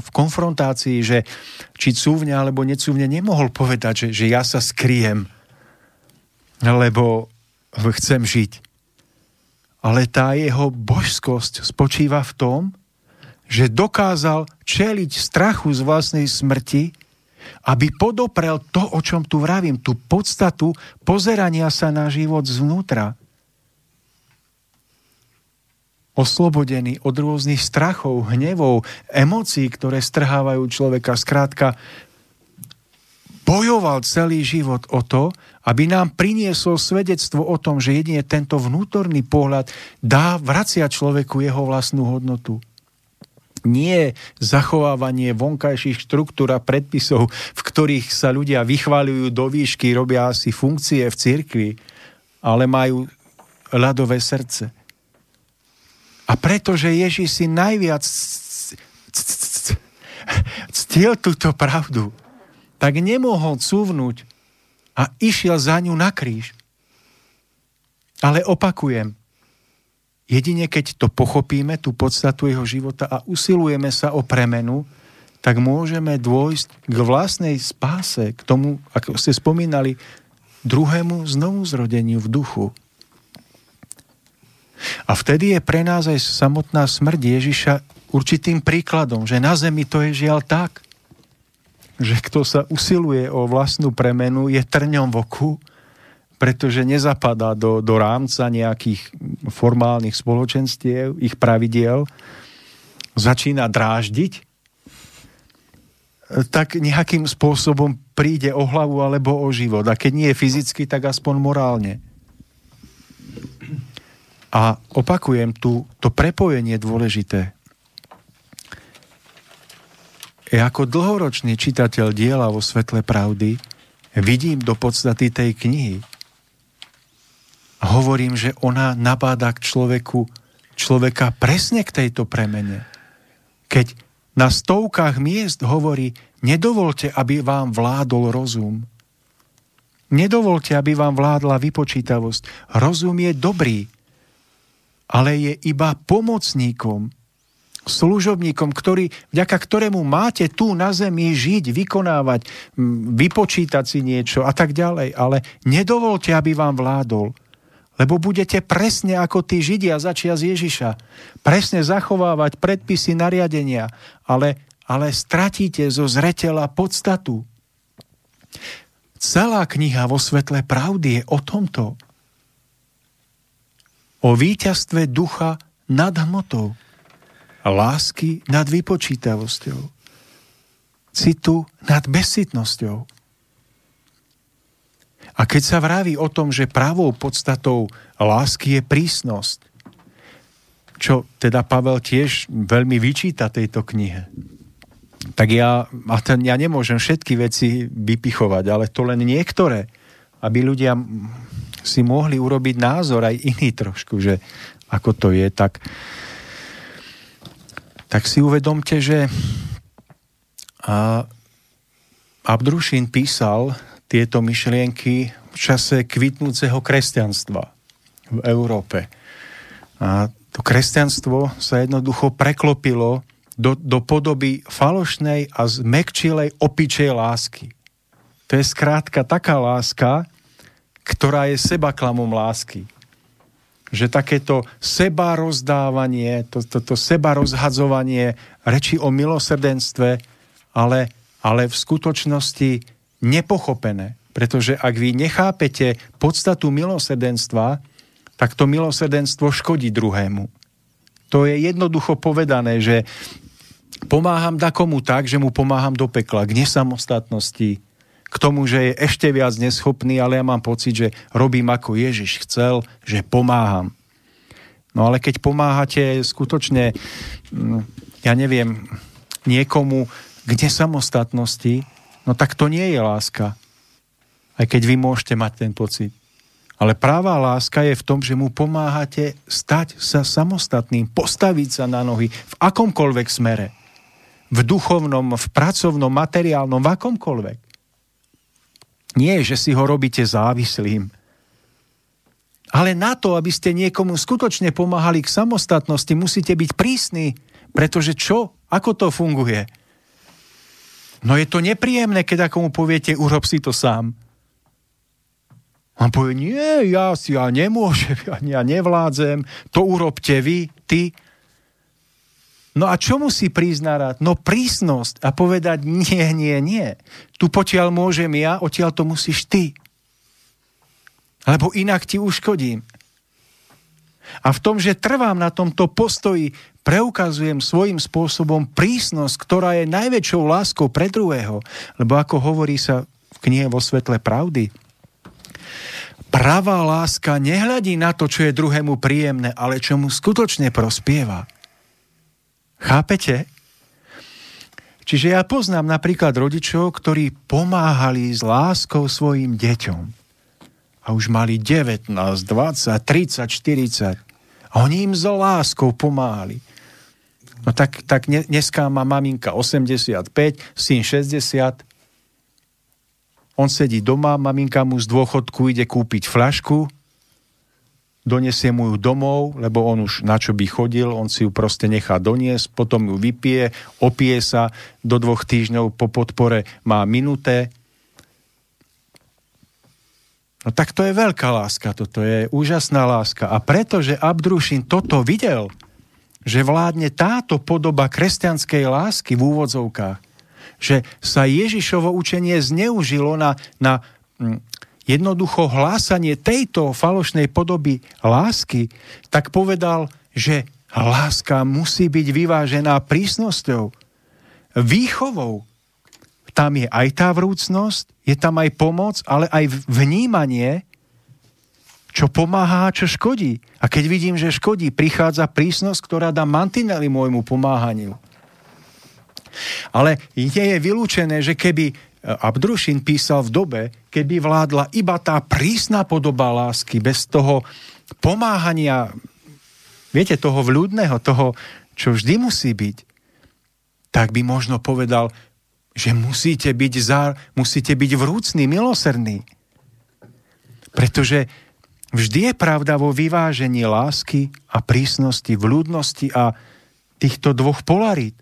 v konfrontácii, že či cúvne alebo necúvne, nemohol povedať, že, že ja sa skriem, lebo chcem žiť. Ale tá jeho božskosť spočíva v tom, že dokázal čeliť strachu z vlastnej smrti, aby podoprel to, o čom tu vravím, tú podstatu pozerania sa na život zvnútra oslobodený od rôznych strachov, hnevov, emócií, ktoré strhávajú človeka. Skrátka, bojoval celý život o to, aby nám priniesol svedectvo o tom, že jedine tento vnútorný pohľad dá vracia človeku jeho vlastnú hodnotu. Nie zachovávanie vonkajších štruktúr a predpisov, v ktorých sa ľudia vychváľujú do výšky, robia asi funkcie v cirkvi, ale majú ľadové srdce a pretože Ježiš si najviac ctil túto pravdu, tak nemohol cúvnuť a išiel za ňu na kríž. Ale opakujem, jedine keď to pochopíme, tú podstatu jeho života a usilujeme sa o premenu, tak môžeme dôjsť k vlastnej spáse, k tomu, ako ste spomínali, druhému znovuzrodeniu v duchu. A vtedy je pre nás aj samotná smrť Ježiša určitým príkladom, že na zemi to je žiaľ tak, že kto sa usiluje o vlastnú premenu, je trňom v oku, pretože nezapadá do, do rámca nejakých formálnych spoločenstiev, ich pravidiel, začína dráždiť, tak nejakým spôsobom príde o hlavu alebo o život. A keď nie je fyzicky, tak aspoň morálne. A opakujem, tu, to prepojenie dôležité. Ja ako dlhoročný čitateľ diela vo svetle pravdy vidím do podstaty tej knihy. Hovorím, že ona nabáda k človeku, človeka presne k tejto premene. Keď na stovkách miest hovorí, nedovolte, aby vám vládol rozum. Nedovolte, aby vám vládla vypočítavosť. Rozum je dobrý, ale je iba pomocníkom, služobníkom, ktorý, vďaka ktorému máte tu na zemi žiť, vykonávať, vypočítať si niečo a tak ďalej. Ale nedovolte, aby vám vládol, lebo budete presne ako tí Židia začia z Ježiša. Presne zachovávať predpisy nariadenia, ale, ale stratíte zo zretela podstatu. Celá kniha vo svetle pravdy je o tomto. O víťazstve ducha nad hmotou. Lásky nad vypočítavosťou. Citu nad bezsitnosťou. A keď sa vraví o tom, že pravou podstatou lásky je prísnosť, čo teda Pavel tiež veľmi vyčíta tejto knihe, tak ja, a ten, ja nemôžem všetky veci vypichovať, ale to len niektoré, aby ľudia si mohli urobiť názor aj iný trošku, že ako to je, tak, tak si uvedomte, že a Abdrušin písal tieto myšlienky v čase kvitnúceho kresťanstva v Európe. A to kresťanstvo sa jednoducho preklopilo do, do podoby falošnej a zmekčilej opičej lásky. To je skrátka taká láska, ktorá je sebaklamom lásky. Že takéto seba rozdávanie, to, to, to seba rozhadzovanie reči o milosrdenstve, ale, ale v skutočnosti nepochopené. Pretože ak vy nechápete podstatu milosrdenstva, tak to milosrdenstvo škodí druhému. To je jednoducho povedané, že pomáham dakomu tak, že mu pomáham do pekla, k nesamostatnosti, k tomu, že je ešte viac neschopný, ale ja mám pocit, že robím ako Ježiš chcel, že pomáham. No ale keď pomáhate skutočne, mm, ja neviem, niekomu k nesamostatnosti, no tak to nie je láska. Aj keď vy môžete mať ten pocit. Ale práva láska je v tom, že mu pomáhate stať sa samostatným, postaviť sa na nohy v akomkoľvek smere. V duchovnom, v pracovnom, materiálnom, v akomkoľvek. Nie, že si ho robíte závislým. Ale na to, aby ste niekomu skutočne pomáhali k samostatnosti, musíte byť prísni, pretože čo? Ako to funguje? No je to nepríjemné, keď ako mu poviete, urob si to sám. On povie, nie, ja si ja nemôžem, ja, ja nevládzem, to urobte vy, ty. No a čo musí prísť na rád? No prísnosť a povedať nie, nie, nie. Tu potiaľ môžem ja, odtiaľ to musíš ty. Lebo inak ti uškodím. A v tom, že trvám na tomto postoji, preukazujem svojím spôsobom prísnosť, ktorá je najväčšou láskou pre druhého. Lebo ako hovorí sa v knihe vo svetle pravdy, pravá láska nehľadí na to, čo je druhému príjemné, ale čo mu skutočne prospieva. Chápete? Čiže ja poznám napríklad rodičov, ktorí pomáhali s láskou svojim deťom. A už mali 19, 20, 30, 40. A oni im s láskou pomáhali. No tak, tak dneska má maminka 85, syn 60, on sedí doma, maminka mu z dôchodku ide kúpiť flašku, donesie mu ju domov, lebo on už na čo by chodil, on si ju proste nechá doniesť, potom ju vypije, opije sa, do dvoch týždňov po podpore má minuté. No tak to je veľká láska, toto je úžasná láska. A pretože Abdrušin toto videl, že vládne táto podoba kresťanskej lásky v úvodzovkách, že sa Ježišovo učenie zneužilo na, na hm, jednoducho hlásanie tejto falošnej podoby lásky, tak povedal, že láska musí byť vyvážená prísnosťou, výchovou. Tam je aj tá vrúcnosť, je tam aj pomoc, ale aj vnímanie, čo pomáha a čo škodí. A keď vidím, že škodí, prichádza prísnosť, ktorá dá mantinely môjmu pomáhaniu. Ale nie je vylúčené, že keby Abdrušin písal v dobe, keby vládla iba tá prísna podoba lásky, bez toho pomáhania, viete, toho vľúdneho, toho, čo vždy musí byť, tak by možno povedal, že musíte byť, zár, musíte byť vrúcný, milosrdný. Pretože vždy je pravda vo vyvážení lásky a prísnosti, vľúdnosti a týchto dvoch polarít.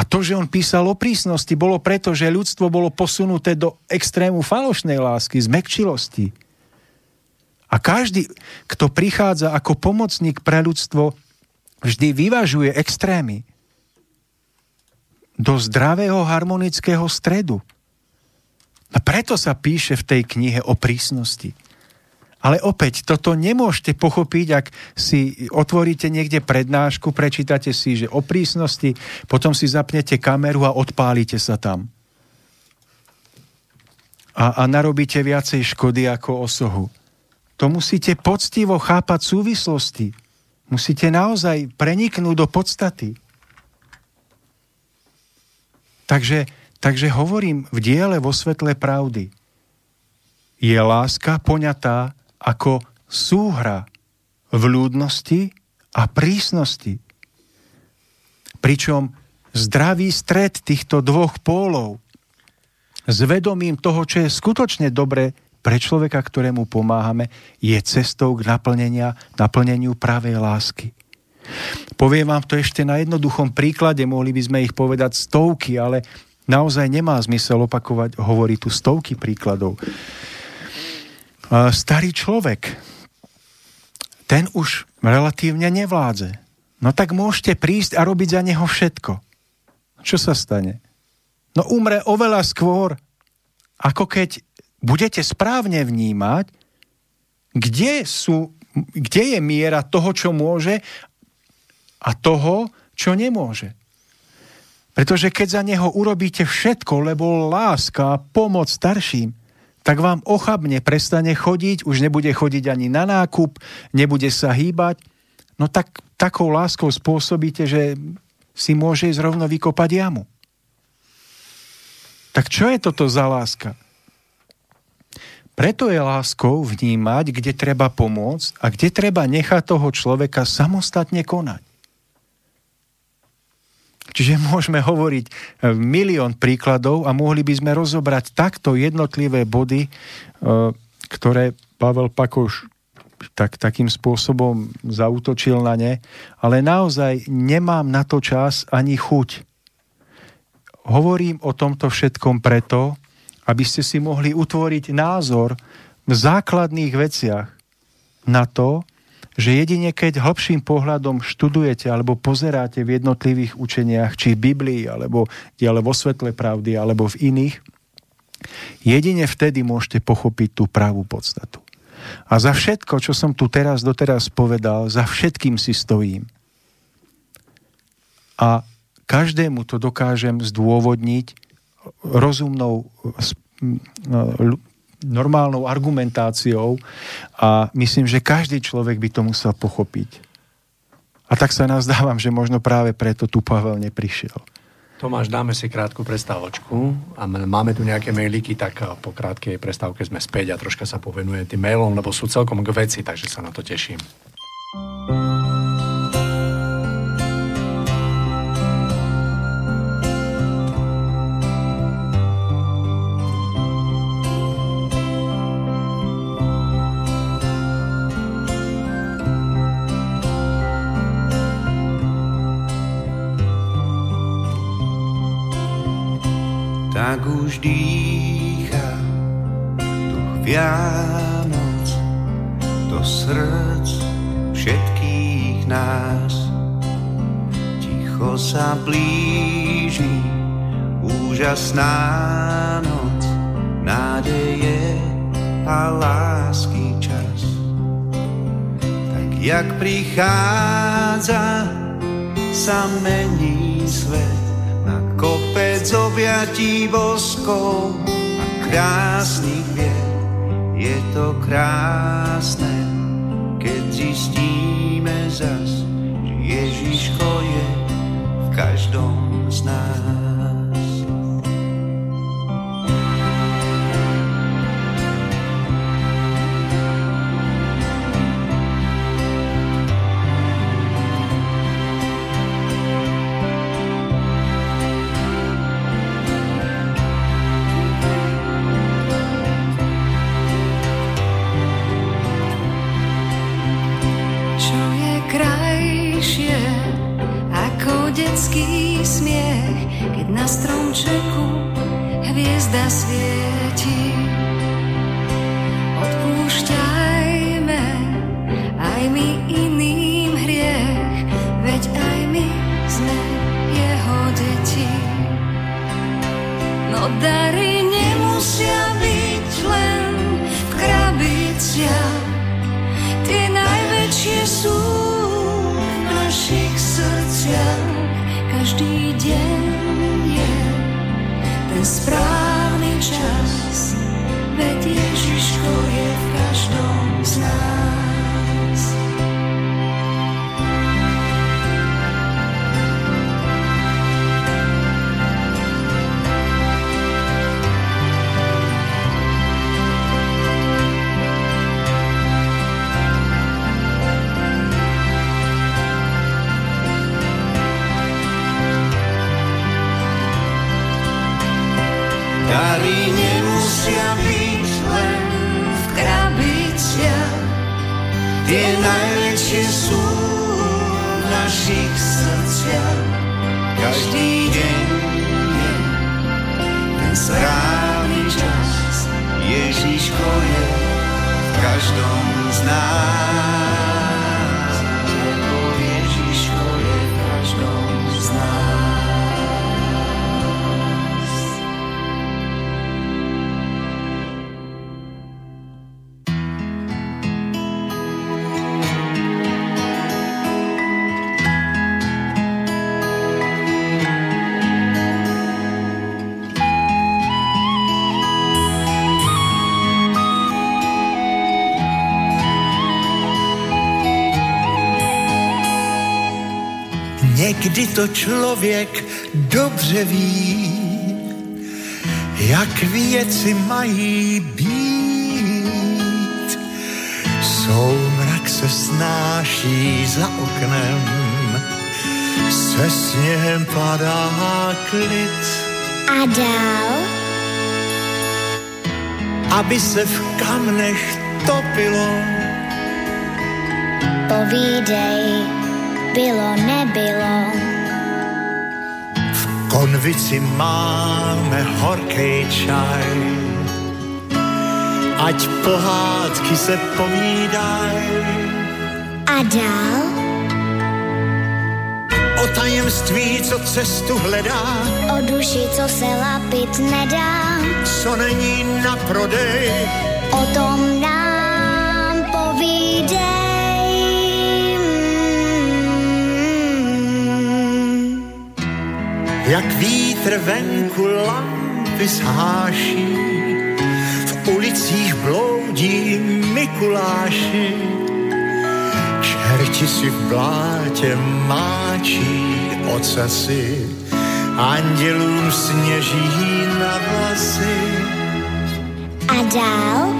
A to, že on písal o prísnosti, bolo preto, že ľudstvo bolo posunuté do extrému falošnej lásky, zmekčilosti. A každý, kto prichádza ako pomocník pre ľudstvo, vždy vyvažuje extrémy do zdravého harmonického stredu. A preto sa píše v tej knihe o prísnosti. Ale opäť, toto nemôžete pochopiť, ak si otvoríte niekde prednášku, prečítate si, že o prísnosti, potom si zapnete kameru a odpálite sa tam. A, a narobíte viacej škody ako osohu. To musíte poctivo chápať súvislosti. Musíte naozaj preniknúť do podstaty. Takže, takže hovorím v diele vo svetle pravdy. Je láska poňatá ako súhra vľúdnosti a prísnosti. Pričom zdravý stred týchto dvoch pólov s vedomím toho, čo je skutočne dobre pre človeka, ktorému pomáhame, je cestou k naplnenia, naplneniu pravej lásky. Poviem vám to ešte na jednoduchom príklade, mohli by sme ich povedať stovky, ale naozaj nemá zmysel opakovať, hovorí tu stovky príkladov starý človek, ten už relatívne nevládze. No tak môžete prísť a robiť za neho všetko. Čo sa stane? No umre oveľa skôr, ako keď budete správne vnímať, kde, sú, kde je miera toho, čo môže a toho, čo nemôže. Pretože keď za neho urobíte všetko, lebo láska a pomoc starším, tak vám ochabne prestane chodiť, už nebude chodiť ani na nákup, nebude sa hýbať, no tak takou láskou spôsobíte, že si môže ísť rovno vykopať jamu. Tak čo je toto za láska? Preto je láskou vnímať, kde treba pomôcť a kde treba nechať toho človeka samostatne konať. Čiže môžeme hovoriť e, milión príkladov a mohli by sme rozobrať takto jednotlivé body, e, ktoré Pavel Pakoš tak, takým spôsobom zautočil na ne, ale naozaj nemám na to čas ani chuť. Hovorím o tomto všetkom preto, aby ste si mohli utvoriť názor v základných veciach na to, že jedine keď hlbším pohľadom študujete alebo pozeráte v jednotlivých učeniach, či v Biblii, alebo diale vo svetle pravdy, alebo v iných, jedine vtedy môžete pochopiť tú pravú podstatu. A za všetko, čo som tu teraz doteraz povedal, za všetkým si stojím. A každému to dokážem zdôvodniť rozumnou normálnou argumentáciou a myslím, že každý človek by to musel pochopiť. A tak sa nazdávam, že možno práve preto tu Pavel neprišiel. Tomáš, dáme si krátku prestávočku a máme tu nejaké mailíky, tak po krátkej prestávke sme späť a troška sa povenujem tým mailom, lebo sú celkom k veci, takže sa na to teším. tak Vianoc do srdc všetkých nás. Ticho sa blíži úžasná noc, nádeje a lásky čas. Tak jak prichádza, sa mení svet kopec objatí boskov a krásnych vied. Je to krásne, keď zistíme zas, že Ježiško je v každom z nás. To člověk dobře ví, jak věci mají být. Soumrak se snáší za oknem, se sněhem padá klid. A dál? Aby se v kamnech topilo. Povídej bylo, nebylo. Konvici máme horký čaj, ať pohádky se povídaj. A dál? O tajemství, co cestu hledá. O duši, co se lapit nedá. Co není na prodej. O tom nám jak vítr venku lampy zháší, v ulicích bloudí Mikuláši, čerti si v blátě máčí ocasy, andělům sněží na vlasy. A dál?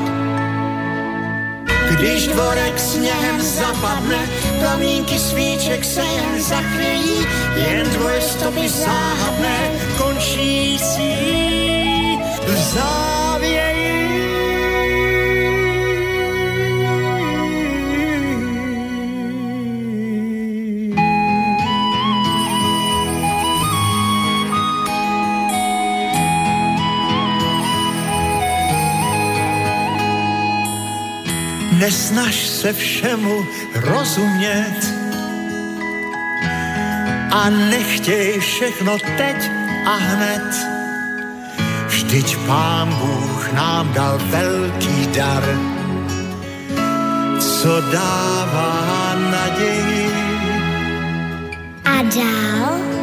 Když dvorek sněhem zapadne, plamínky svíček se jen zachvějí, jen dvoje stopy záhadné, končící v závěji. Nesnaž se všemu rozumět a nechtěj všechno teď a hned. Vždyť pán Bůh nám dal velký dar, co dává naději. A dál?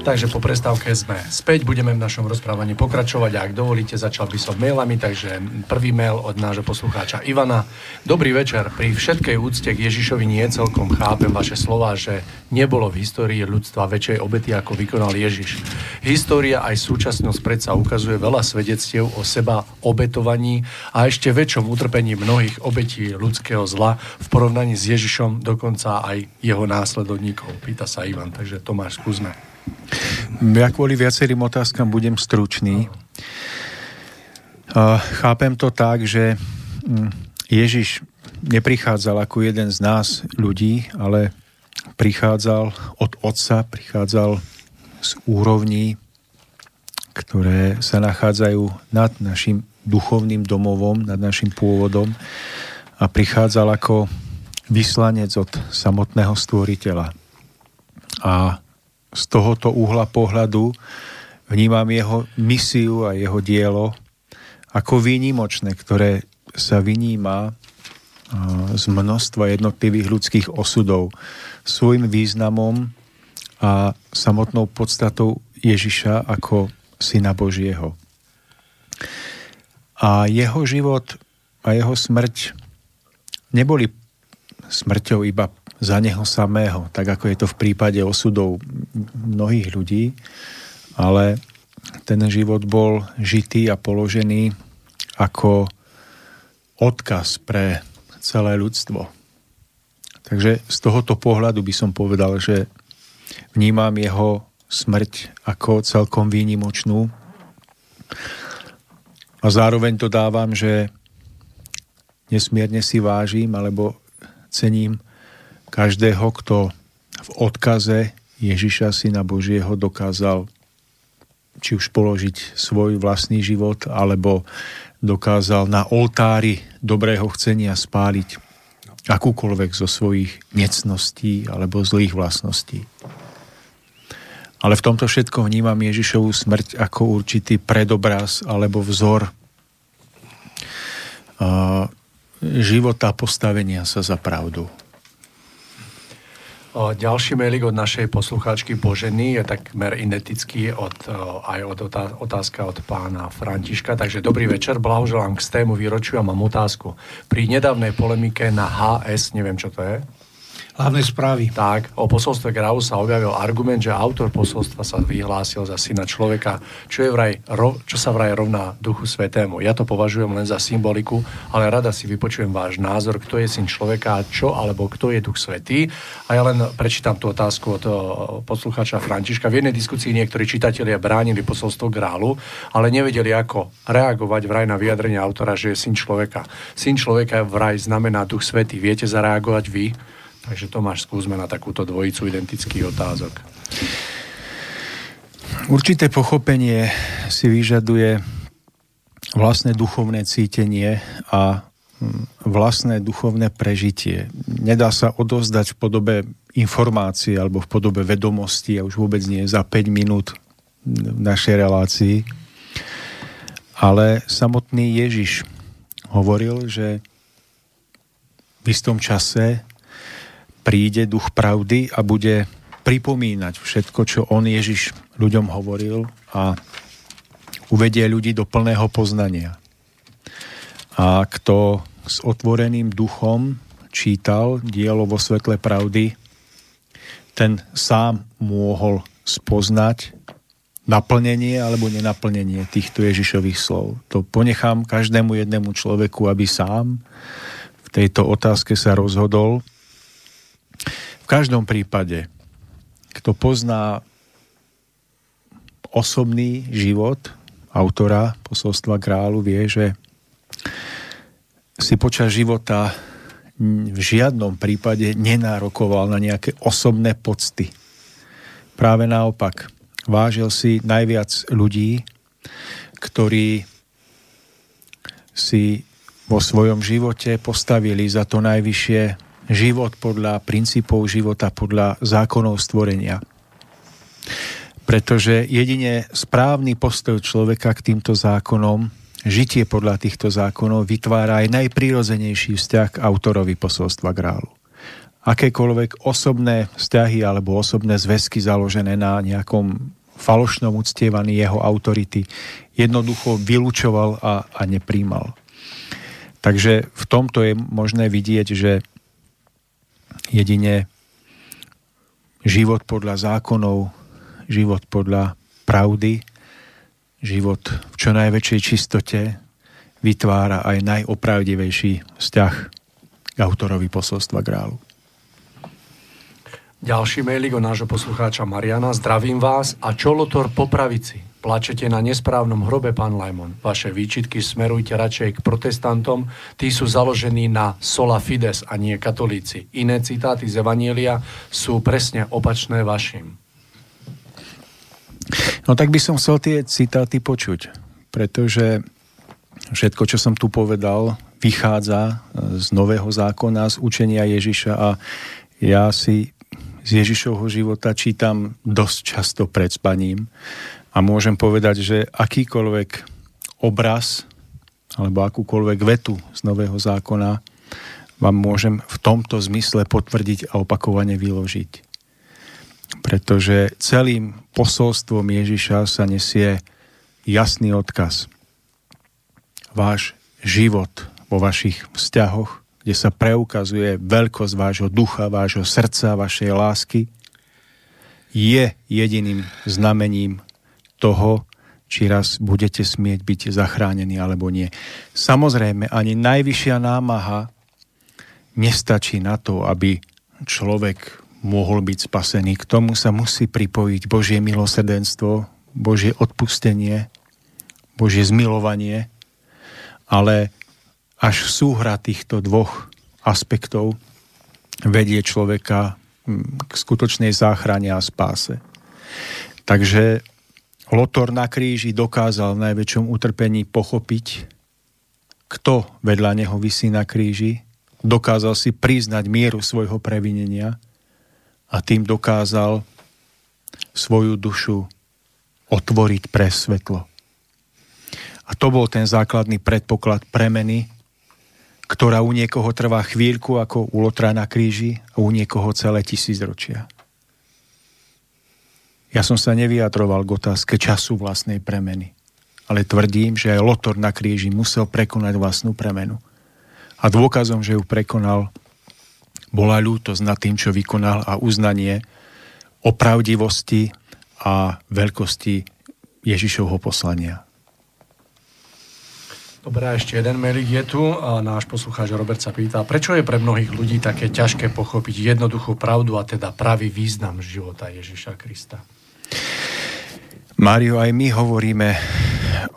Takže po prestávke sme späť, budeme v našom rozprávaní pokračovať a ak dovolíte, začal by som mailami, takže prvý mail od nášho poslucháča Ivana. Dobrý večer, pri všetkej úcte k Ježišovi nie celkom chápem vaše slova, že nebolo v histórii ľudstva väčšej obety, ako vykonal Ježiš. História aj súčasnosť predsa ukazuje veľa svedectiev o seba obetovaní a ešte väčšom utrpení mnohých obetí ľudského zla v porovnaní s Ježišom, dokonca aj jeho následovníkov. Pýta sa Ivan, takže Tomáš, skúsme. Ja kvôli viacerým otázkam budem stručný. Chápem to tak, že mm, Ježiš neprichádzal ako jeden z nás ľudí, ale prichádzal od Otca, prichádzal z úrovní, ktoré sa nachádzajú nad našim duchovným domovom, nad našim pôvodom a prichádzal ako vyslanec od samotného stvoriteľa. A z tohoto uhla pohľadu vnímam jeho misiu a jeho dielo ako výnimočné, ktoré sa vyníma z množstva jednotlivých ľudských osudov svojim významom a samotnou podstatou Ježiša ako Syna Božieho. A jeho život a jeho smrť neboli smrťou iba za neho samého, tak ako je to v prípade osudov mnohých ľudí, ale ten život bol žitý a položený ako odkaz pre celé ľudstvo. Takže z tohoto pohľadu by som povedal, že vnímam jeho smrť ako celkom výnimočnú a zároveň to dávam, že nesmierne si vážim alebo cením každého, kto v odkaze Ježiša Syna Božieho dokázal či už položiť svoj vlastný život, alebo dokázal na oltári dobrého chcenia spáliť akúkoľvek zo svojich necností alebo zlých vlastností. Ale v tomto všetko vnímam Ježišovú smrť ako určitý predobraz alebo vzor života postavenia sa za pravdu. Ďalší mailik od našej poslucháčky Boženy je takmer identický od, aj od otázka od pána Františka. Takže dobrý večer, blahoželám k stému výročiu a mám otázku. Pri nedávnej polemike na HS, neviem čo to je, hlavné správy. Tak, o posolstve Grau sa objavil argument, že autor posolstva sa vyhlásil za syna človeka, čo, je vraj, čo sa vraj rovná duchu svetému. Ja to považujem len za symboliku, ale rada si vypočujem váš názor, kto je syn človeka, čo alebo kto je duch svetý. A ja len prečítam tú otázku od poslucháča Františka. V jednej diskusii niektorí čitatelia bránili posolstvo Grálu, ale nevedeli, ako reagovať vraj na vyjadrenie autora, že je syn človeka. Syn človeka vraj znamená duch svetý. Viete zareagovať vy? Takže Tomáš, skúsme na takúto dvojicu identických otázok. Určité pochopenie si vyžaduje vlastné duchovné cítenie a hm, vlastné duchovné prežitie. Nedá sa odozdať v podobe informácie alebo v podobe vedomosti a už vôbec nie za 5 minút v našej relácii. Ale samotný Ježiš hovoril, že v istom čase príde duch pravdy a bude pripomínať všetko, čo on Ježiš ľuďom hovoril a uvedie ľudí do plného poznania. A kto s otvoreným duchom čítal dielo vo svetle pravdy, ten sám mohol spoznať naplnenie alebo nenaplnenie týchto Ježišových slov. To ponechám každému jednému človeku, aby sám v tejto otázke sa rozhodol každom prípade, kto pozná osobný život autora posolstva kráľu, vie, že si počas života v žiadnom prípade nenárokoval na nejaké osobné pocty. Práve naopak, vážil si najviac ľudí, ktorí si vo svojom živote postavili za to najvyššie život podľa princípov života, podľa zákonov stvorenia. Pretože jedine správny postoj človeka k týmto zákonom, žitie podľa týchto zákonov vytvára aj najprirodzenejší vzťah k autorovi posolstva grálu. Akékoľvek osobné vzťahy alebo osobné zväzky založené na nejakom falošnom uctievaní jeho autority jednoducho vylúčoval a, a nepríjmal. Takže v tomto je možné vidieť, že jedine život podľa zákonov, život podľa pravdy, život v čo najväčšej čistote vytvára aj najopravdivejší vzťah k autorovi posolstva Grálu. Ďalší mailik od nášho poslucháča Mariana. Zdravím vás a čolotor po pravici. Plačete na nesprávnom hrobe, pán Lajmon. Vaše výčitky smerujte radšej k protestantom. Tí sú založení na sola fides a nie katolíci. Iné citáty z Evanielia sú presne opačné vašim. No tak by som chcel tie citáty počuť, pretože všetko, čo som tu povedal, vychádza z nového zákona, z učenia Ježiša a ja si z Ježišovho života čítam dosť často pred spaním a môžem povedať, že akýkoľvek obraz alebo akúkoľvek vetu z nového zákona vám môžem v tomto zmysle potvrdiť a opakovane vyložiť. Pretože celým posolstvom Ježiša sa nesie jasný odkaz. Váš život vo vašich vzťahoch, kde sa preukazuje veľkosť vášho ducha, vášho srdca, vašej lásky, je jediným znamením toho, či raz budete smieť byť zachránení alebo nie. Samozrejme, ani najvyššia námaha nestačí na to, aby človek mohol byť spasený. K tomu sa musí pripojiť Božie milosrdenstvo, Božie odpustenie, Božie zmilovanie, ale až súhra týchto dvoch aspektov vedie človeka hm, k skutočnej záchrane a spáse. Takže Lotor na kríži dokázal v najväčšom utrpení pochopiť, kto vedľa neho vysí na kríži, dokázal si priznať mieru svojho previnenia a tým dokázal svoju dušu otvoriť pre svetlo. A to bol ten základný predpoklad premeny, ktorá u niekoho trvá chvíľku ako u Lotra na kríži a u niekoho celé tisícročia. Ja som sa nevyjadroval k otázke času vlastnej premeny. Ale tvrdím, že aj Lotor na kríži musel prekonať vlastnú premenu. A dôkazom, že ju prekonal, bola ľútosť nad tým, čo vykonal a uznanie o pravdivosti a veľkosti Ježišovho poslania. Dobre, ešte jeden mailik je tu a náš poslucháč Robert sa pýta, prečo je pre mnohých ľudí také ťažké pochopiť jednoduchú pravdu a teda pravý význam života Ježiša Krista? Mário, aj my hovoríme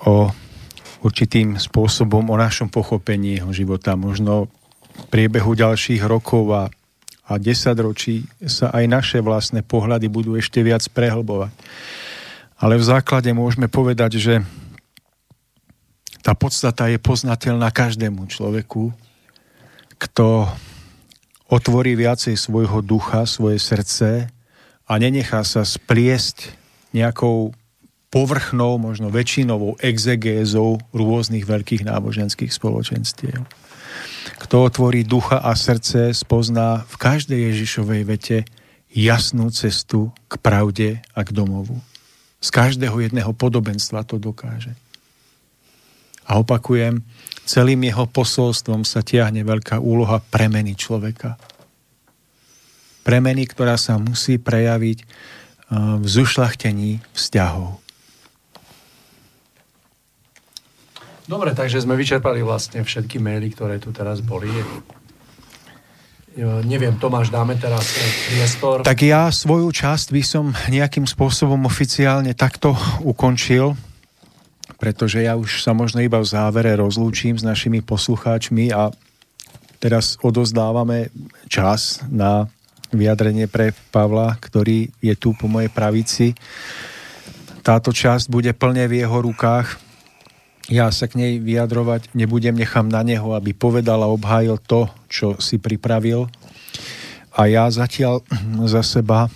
o určitým spôsobom o našom pochopení jeho života. Možno v priebehu ďalších rokov a, a desaťročí sa aj naše vlastné pohľady budú ešte viac prehlbovať. Ale v základe môžeme povedať, že tá podstata je poznateľná každému človeku, kto otvorí viacej svojho ducha, svoje srdce a nenechá sa spliesť nejakou povrchnou, možno väčšinovou exegézou rôznych veľkých náboženských spoločenstiev. Kto otvorí ducha a srdce, spozná v každej Ježišovej vete jasnú cestu k pravde a k domovu. Z každého jedného podobenstva to dokáže. A opakujem, celým jeho posolstvom sa tiahne veľká úloha premeny človeka. Premeny, ktorá sa musí prejaviť v zušlachtení vzťahov. Dobre, takže sme vyčerpali vlastne všetky maily, ktoré tu teraz boli. Neviem, Tomáš, dáme teraz priestor. Tak ja svoju časť by som nejakým spôsobom oficiálne takto ukončil, pretože ja už sa možno iba v závere rozlúčim s našimi poslucháčmi a teraz odozdávame čas na vyjadrenie pre Pavla, ktorý je tu po mojej pravici. Táto časť bude plne v jeho rukách. Ja sa k nej vyjadrovať nebudem, nechám na neho, aby povedal a obhájil to, čo si pripravil. A ja zatiaľ za seba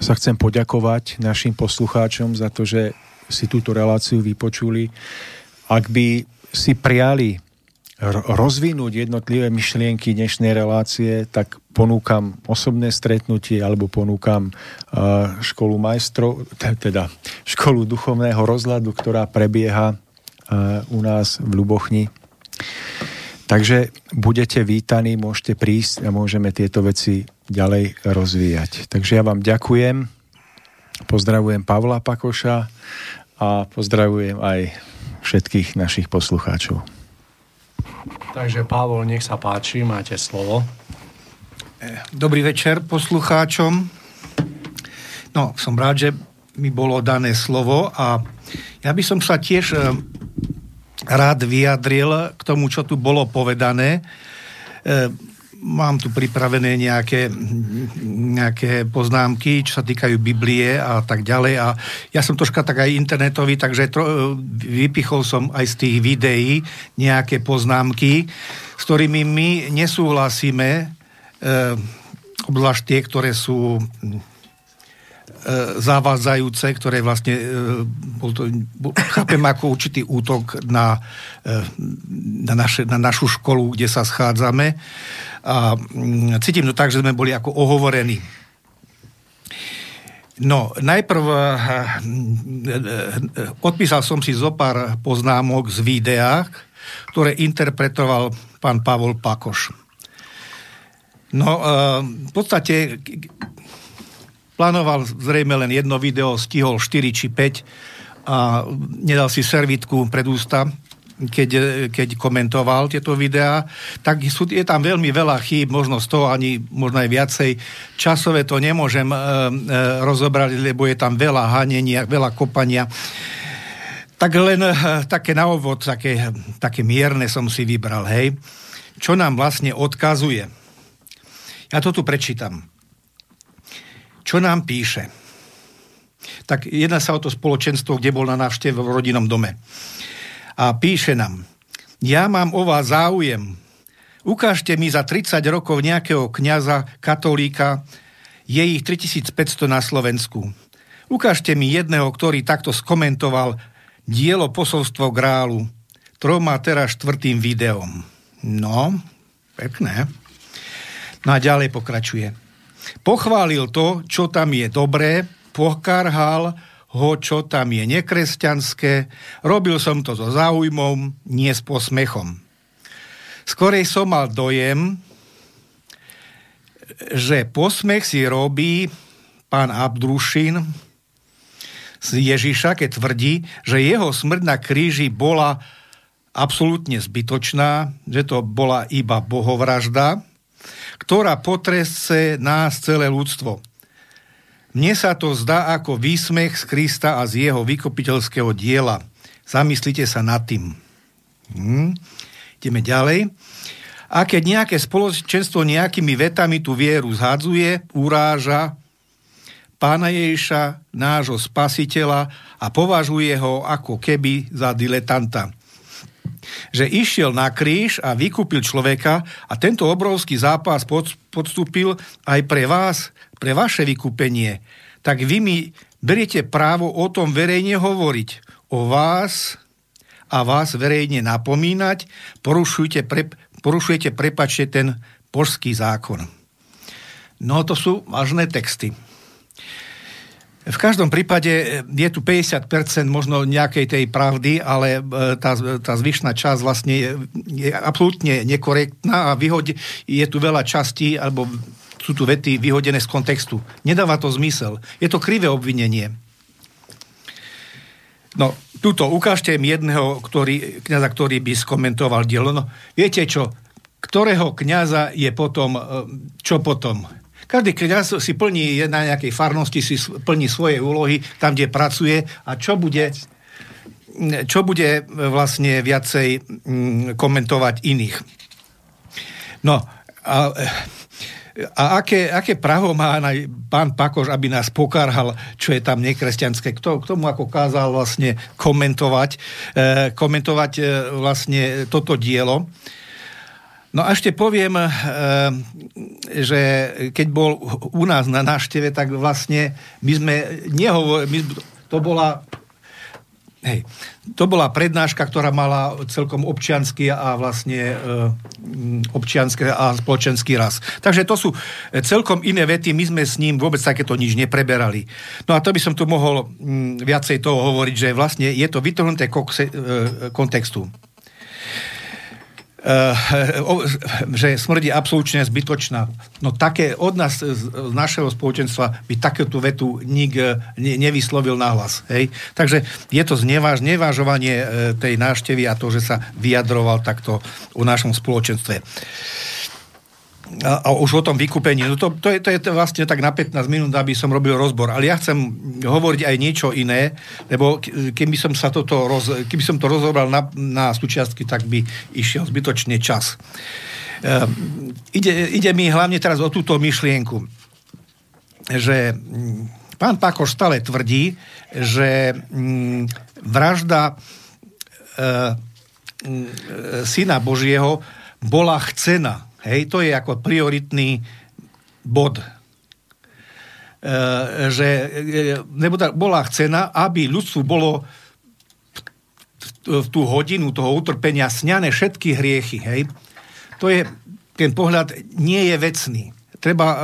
sa chcem poďakovať našim poslucháčom za to, že si túto reláciu vypočuli. Ak by si priali rozvinúť jednotlivé myšlienky dnešnej relácie, tak ponúkam osobné stretnutie alebo ponúkam školu majstrov, teda školu duchovného rozhľadu, ktorá prebieha u nás v Lubochni. Takže budete vítaní, môžete prísť a môžeme tieto veci ďalej rozvíjať. Takže ja vám ďakujem, pozdravujem Pavla Pakoša a pozdravujem aj všetkých našich poslucháčov. Takže Pavol, nech sa páči, máte slovo. Dobrý večer poslucháčom. No, som rád, že mi bolo dané slovo a ja by som sa tiež eh, rád vyjadril k tomu, čo tu bolo povedané. Mám tu pripravené nejaké, nejaké poznámky, čo sa týkajú Biblie a tak ďalej. A ja som troška tak aj internetový, takže tro, vypichol som aj z tých videí nejaké poznámky, s ktorými my nesúhlasíme, e, obzvlášť tie, ktoré sú E, zavádzajúce, ktoré vlastne e, bol to, bol, chápem ako určitý útok na, e, na, naše, na našu školu, kde sa schádzame. A mm, cítim to tak, že sme boli ako ohovorení. No, najprv odpísal som si zo pár poznámok z videách, ktoré interpretoval pán Pavol Pakoš. No, v podstate Plánoval zrejme len jedno video, stihol 4 či 5 a nedal si servitku pred ústa, keď, keď komentoval tieto videá, tak sú, je tam veľmi veľa chýb, možno toho ani možno aj viacej. Časové to nemôžem e, e, rozobrať, lebo je tam veľa hanenia, veľa kopania. Tak len e, také na ovod, také, také mierne som si vybral, hej. Čo nám vlastne odkazuje? Ja to tu prečítam čo nám píše. Tak jedná sa o to spoločenstvo, kde bol na návšteve v rodinnom dome. A píše nám, ja mám o vás záujem. Ukážte mi za 30 rokov nejakého kňaza, katolíka, je ich 3500 na Slovensku. Ukážte mi jedného, ktorý takto skomentoval dielo posolstvo grálu troma teraz štvrtým videom. No, pekné. No a ďalej pokračuje. Pochválil to, čo tam je dobré, pokarhal ho, čo tam je nekresťanské, robil som to so záujmom, nie s posmechom. Skorej som mal dojem, že posmech si robí pán Abdrušin z Ježiša, keď tvrdí, že jeho smrť na kríži bola absolútne zbytočná, že to bola iba bohovražda, ktorá potresce nás celé ľudstvo. Mne sa to zdá ako výsmech z Krista a z jeho vykopiteľského diela. Zamyslite sa nad tým. Hm. Ideme ďalej. A keď nejaké spoločenstvo nejakými vetami tú vieru zhadzuje, uráža pána Ježiša, nášho spasiteľa a považuje ho ako keby za diletanta že išiel na kríž a vykúpil človeka a tento obrovský zápas pod, podstúpil aj pre vás, pre vaše vykúpenie. Tak vy mi beriete právo o tom verejne hovoriť. O vás a vás verejne napomínať, porušujete, pre, porušujete prepačte ten božský zákon. No to sú vážne texty. V každom prípade e, je tu 50% možno nejakej tej pravdy, ale e, tá, tá zvyšná časť vlastne je, je absolútne nekorektná a vyhodi, je tu veľa častí, alebo sú tu vety vyhodené z kontextu. Nedáva to zmysel. Je to krivé obvinenie. No, tuto, ukážte mi jedného ktorý, kniaza, ktorý by skomentoval dielo. No, viete čo, ktorého kniaza je potom, e, čo potom? Každý kňaz si plní na nejakej farnosti, si plní svoje úlohy tam, kde pracuje a čo bude čo bude vlastne viacej mm, komentovať iných. No, a, a aké, aké právo má pán Pakoš, aby nás pokarhal, čo je tam nekresťanské? Kto k tomu ako kázal vlastne komentovať, e, komentovať e, vlastne toto dielo? No a ešte poviem, eh, že keď bol u nás na návšteve, tak vlastne my sme nehovorili, to bola Hej. To bola prednáška, ktorá mala celkom občianský a vlastne e, občianský a spoločenský raz. Takže to sú celkom iné vety, my sme s ním vôbec takéto nič nepreberali. No a to by som tu mohol m, viacej toho hovoriť, že vlastne je to vytrhnuté kokse, e, kontextu. Eh, že smrť je absolútne zbytočná. No také od nás, z našeho spoločenstva by takéto vetu nik eh, nevyslovil nahlas. Hej? Takže je to zneváž, nevážovanie eh, tej návštevy a to, že sa vyjadroval takto o našom spoločenstve. A, a už o tom vykúpení. No to, to, je, to je vlastne tak na 15 minút, aby som robil rozbor. Ale ja chcem hovoriť aj niečo iné, lebo keby som, sa toto roz, keby som to rozobral na, na súčiastky, tak by išiel zbytočne čas. Uh, ide, ide mi hlavne teraz o túto myšlienku, že mm, pán Pakoš stále tvrdí, že mm, vražda uh, syna Božieho bola chcená Hej, to je ako prioritný bod. E, že e, bola chcená, aby ľudstvu bolo v tú hodinu toho utrpenia sňané všetky hriechy. Hej. To je, ten pohľad nie je vecný. Treba, e,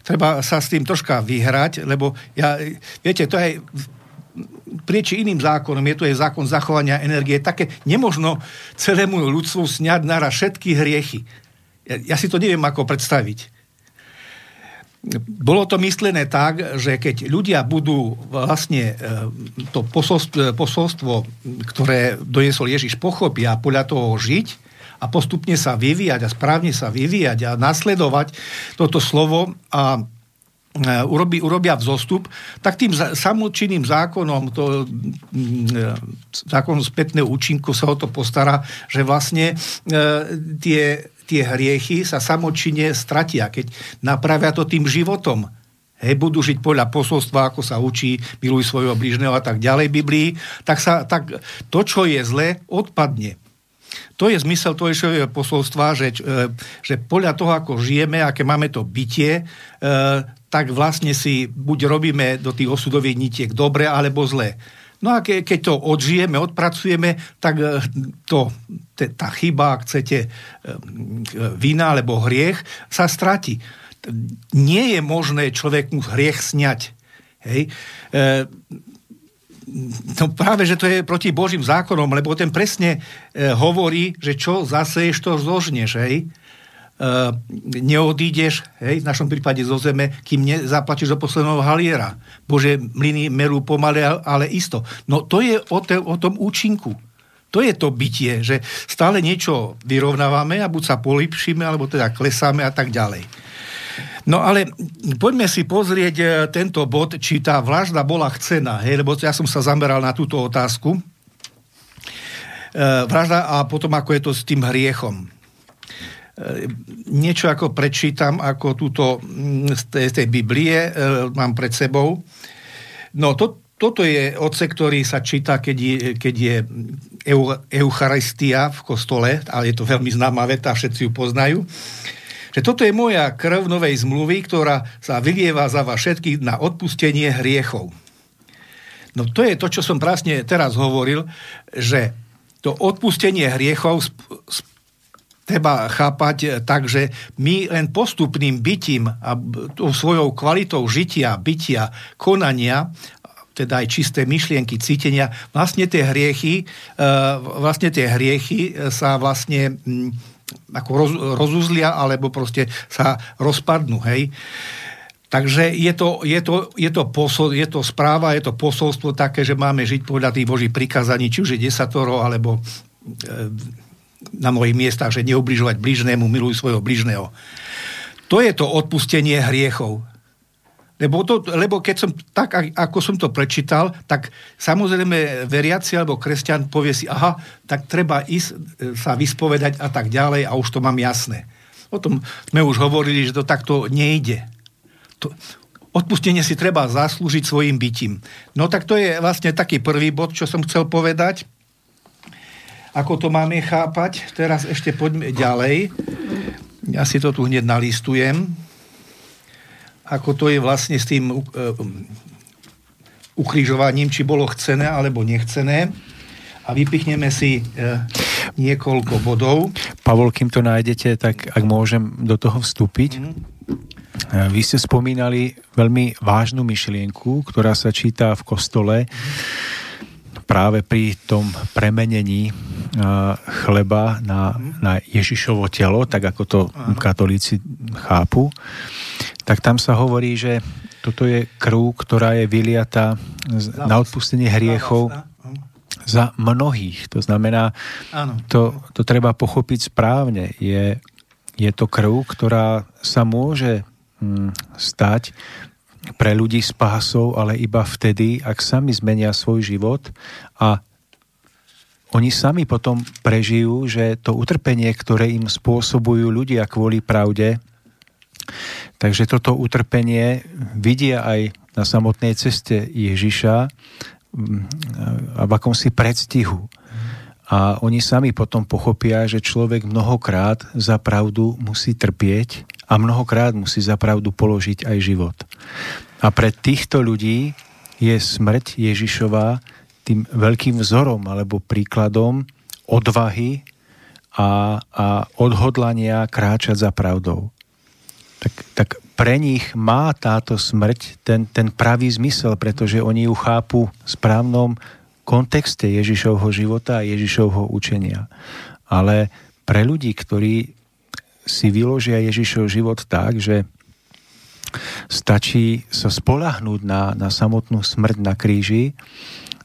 treba sa s tým troška vyhrať, lebo ja, viete, to je prieči iným zákonom, je to je zákon zachovania energie, také nemožno celému ľudstvu sňať naraz všetky hriechy. Ja, ja si to neviem ako predstaviť. Bolo to myslené tak, že keď ľudia budú vlastne e, to posolstvo, posolstvo ktoré doniesol Ježiš, pochopia a podľa toho žiť a postupne sa vyvíjať a správne sa vyvíjať a nasledovať toto slovo a e, urobí, urobia vzostup, tak tým samočinným zákonom, to, e, zákon spätného účinku sa o to postará, že vlastne tie tie hriechy sa samočine stratia, keď napravia to tým životom. Hej, budú žiť podľa posolstva, ako sa učí, miluj svojho blížneho a tak ďalej Biblii, tak, sa, tak to, čo je zle, odpadne. To je zmysel je posolstva, že, e, že podľa toho, ako žijeme, aké máme to bytie, e, tak vlastne si buď robíme do tých osudových nitiek dobre alebo zle. No a ke, keď to odžijeme, odpracujeme, tak e, to, te, tá chyba, ak chcete, e, vina alebo hriech, sa stratí. Nie je možné človeku hriech sňať. Hej? E, no práve, že to je proti Božím zákonom, lebo ten presne e, hovorí, že čo zaseješ, to zožneš. Hej? Uh, neodídeš, hej, v našom prípade zo zeme, kým nezaplatíš do posledného haliera. Bože, mlyny merú pomaly, ale isto. No to je o, te, o tom účinku. To je to bytie, že stále niečo vyrovnávame a buď sa polipšíme, alebo teda klesáme a tak ďalej. No ale poďme si pozrieť e, tento bod, či tá vlažda bola chcená, hej, lebo ja som sa zameral na túto otázku. E, vražda a potom ako je to s tým hriechom. E, niečo ako prečítam, ako túto mm, z tej, tej Biblie, e, mám pred sebou. No to, toto je odsek, ktorý sa číta, keď je, keď je eu, Eucharistia v kostole, ale je to veľmi známa veta, všetci ju poznajú. Že toto je moja krv novej zmluvy, ktorá sa vylieva za vás všetkých na odpustenie hriechov. No to je to, čo som prásne teraz hovoril, že to odpustenie hriechov treba chápať eh, tak, že my len postupným bytím a svojou kvalitou žitia, bytia, konania teda aj čisté myšlienky, cítenia, vlastne tie hriechy, eh, vlastne tie hriechy eh, sa vlastne ako roz, rozuzlia, alebo proste sa rozpadnú, hej. Takže je to, je, to, je, to posol, je to správa, je to posolstvo také, že máme žiť podľa tých Božích prikázaní, či už je desatoro, alebo na mojich miestach, že neubližovať bližnému, miluj svojho bližného. To je to odpustenie hriechov. Lebo, to, lebo keď som tak, ako som to prečítal, tak samozrejme veriaci alebo kresťan povie si, aha, tak treba ísť e, sa vyspovedať a tak ďalej a už to mám jasné. O tom sme už hovorili, že to takto nejde. To, odpustenie si treba zaslúžiť svojim bytím. No tak to je vlastne taký prvý bod, čo som chcel povedať ako to máme chápať. Teraz ešte poďme ďalej. Ja si to tu hneď nalistujem. Ako to je vlastne s tým uh, ukrižovaním, či bolo chcené alebo nechcené. A vypichneme si uh, niekoľko bodov. Pavol, kým to nájdete, tak ak môžem do toho vstúpiť. Mm. Vy ste spomínali veľmi vážnu myšlienku, ktorá sa číta v kostole. Mm práve pri tom premenení chleba na, na Ježišovo telo, tak ako to katolíci chápu, tak tam sa hovorí, že toto je krv, ktorá je vyliata na odpustenie hriechov za mnohých. To znamená, to, to treba pochopiť správne. Je je to krv, ktorá sa môže hm, stať pre ľudí spásou, ale iba vtedy, ak sami zmenia svoj život a oni sami potom prežijú, že to utrpenie, ktoré im spôsobujú ľudia kvôli pravde, takže toto utrpenie vidia aj na samotnej ceste Ježiša a v akomsi predstihu. A oni sami potom pochopia, že človek mnohokrát za pravdu musí trpieť a mnohokrát musí za pravdu položiť aj život. A pre týchto ľudí je smrť Ježišová tým veľkým vzorom alebo príkladom odvahy a, a odhodlania kráčať za pravdou. Tak, tak pre nich má táto smrť ten, ten pravý zmysel, pretože oni ju chápu správnom kontexte Ježišovho života a Ježišovho učenia. Ale pre ľudí, ktorí si vyložia Ježišov život tak, že stačí sa spolahnúť na, na samotnú smrť na kríži,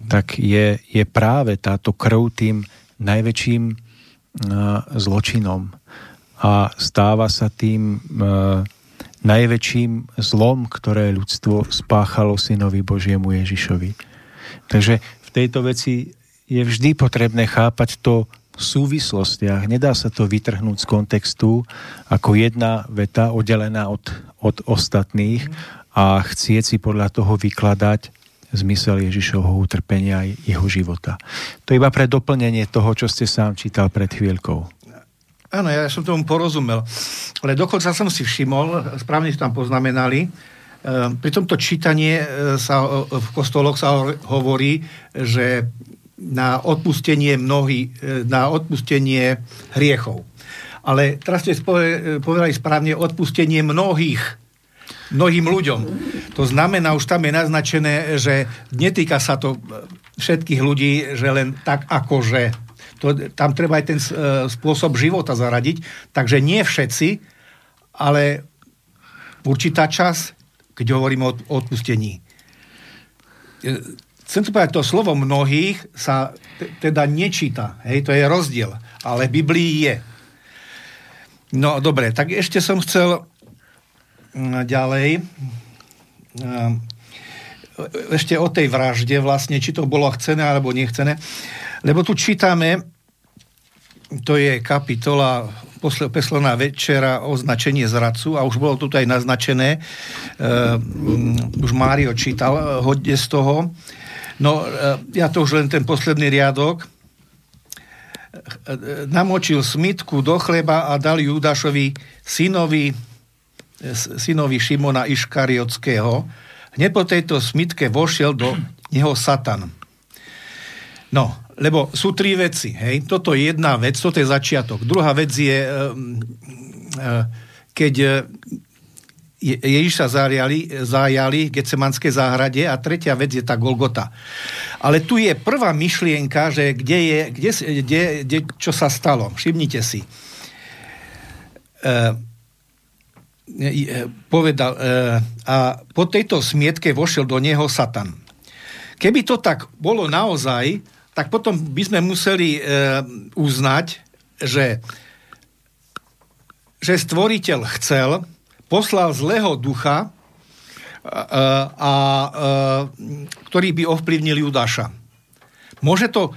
tak je, je práve táto krv tým najväčším uh, zločinom a stáva sa tým uh, najväčším zlom, ktoré ľudstvo spáchalo synovi Božiemu Ježišovi. Takže v tejto veci je vždy potrebné chápať to v súvislostiach. Nedá sa to vytrhnúť z kontextu ako jedna veta oddelená od, od ostatných a chcieť si podľa toho vykladať zmysel Ježišovho utrpenia a jeho života. To iba pre doplnenie toho, čo ste sám čítal pred chvíľkou. Áno, ja som tomu porozumel. Ale dokonca som si všimol, správne tam poznamenali, pri tomto čítanie e, sa v kostoloch sa hovorí, že na odpustenie mnohý, e, na odpustenie hriechov. Ale teraz ste povedali správne odpustenie mnohých mnohým ľuďom. To znamená, už tam je naznačené, že netýka sa to všetkých ľudí, že len tak akože. To, tam treba aj ten spôsob života zaradiť. Takže nie všetci, ale určitá čas, keď hovoríme o odpustení. E, chcem tu povedať, to slovo mnohých sa teda nečíta. Hej, to je rozdiel. Ale v Biblii je. No dobre, tak ešte som chcel ďalej ešte o tej vražde vlastne, či to bolo chcené alebo nechcené. Lebo tu čítame, to je kapitola posledná večera označenie zradcu a už bolo tu aj naznačené, uh, už Mário čítal hodne z toho. No, uh, ja to už len ten posledný riadok. Namočil smitku do chleba a dal Judášovi synovi synovi Šimona Iškariotského. Hneď po tejto smitke vošiel do neho Satan. No, lebo sú tri veci. Hej? Toto je jedna vec, toto je začiatok. Druhá vec je, ehm, ehm, keď e, Ježiša zajali, zajali v Getsemanskej záhrade a tretia vec je tá Golgota. Ale tu je prvá myšlienka, že kde je, kde, kde, kde, čo sa stalo. Všimnite si. E, povedal, e, a po tejto smietke vošiel do neho Satan. Keby to tak bolo naozaj, tak potom by sme museli e, uznať, že, že stvoriteľ chcel, poslal zlého ducha, a, a, ktorý by ovplyvnil Judáša. Môže to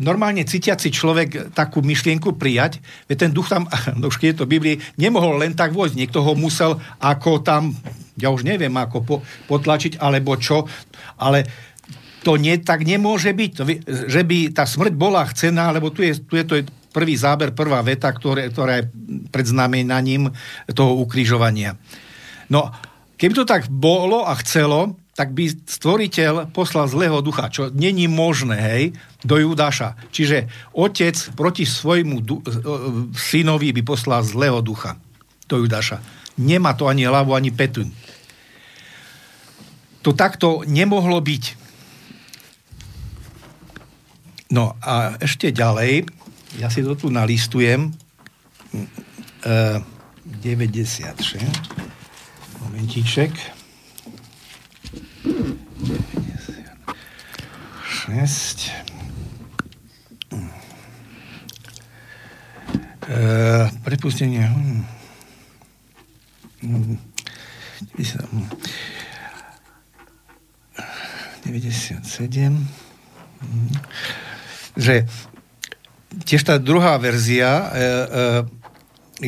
normálne cítiaci človek takú myšlienku prijať, veď ten duch tam, no už keď je to v Biblii, nemohol len tak vojsť. Niekto ho musel ako tam, ja už neviem, ako po, potlačiť, alebo čo, ale to nie, tak nemôže byť, že by tá smrť bola chcená, lebo tu je, tu je to prvý záber, prvá veta, ktoré, ktorá je pred znamenaním toho ukrižovania. No, keby to tak bolo a chcelo, tak by stvoriteľ poslal zlého ducha, čo není možné, hej, do Judáša. Čiže otec proti svojmu du- e, synovi by poslal zlého ducha do Judáša. Nemá to ani hlavu, ani petu. To takto nemohlo byť. No a ešte ďalej, ja si to tu nalistujem, e, 96, momentíček. 6. prepustenie. Hm. Hm. 97. Hm. Že tiež tá druhá verzia, e, e,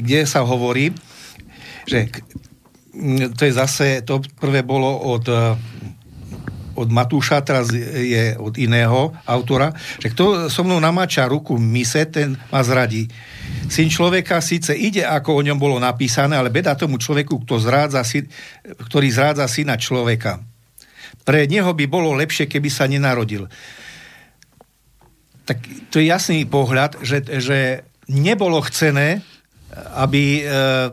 kde sa hovorí, že to je zase, to prvé bolo od od Matúša, teraz je od iného autora, že kto so mnou namáča ruku mise, ten ma zradí. Syn človeka síce ide, ako o ňom bolo napísané, ale beda tomu človeku, kto zrádza, ktorý zrádza syna človeka. Pre neho by bolo lepšie, keby sa nenarodil. Tak to je jasný pohľad, že, že nebolo chcené, aby e,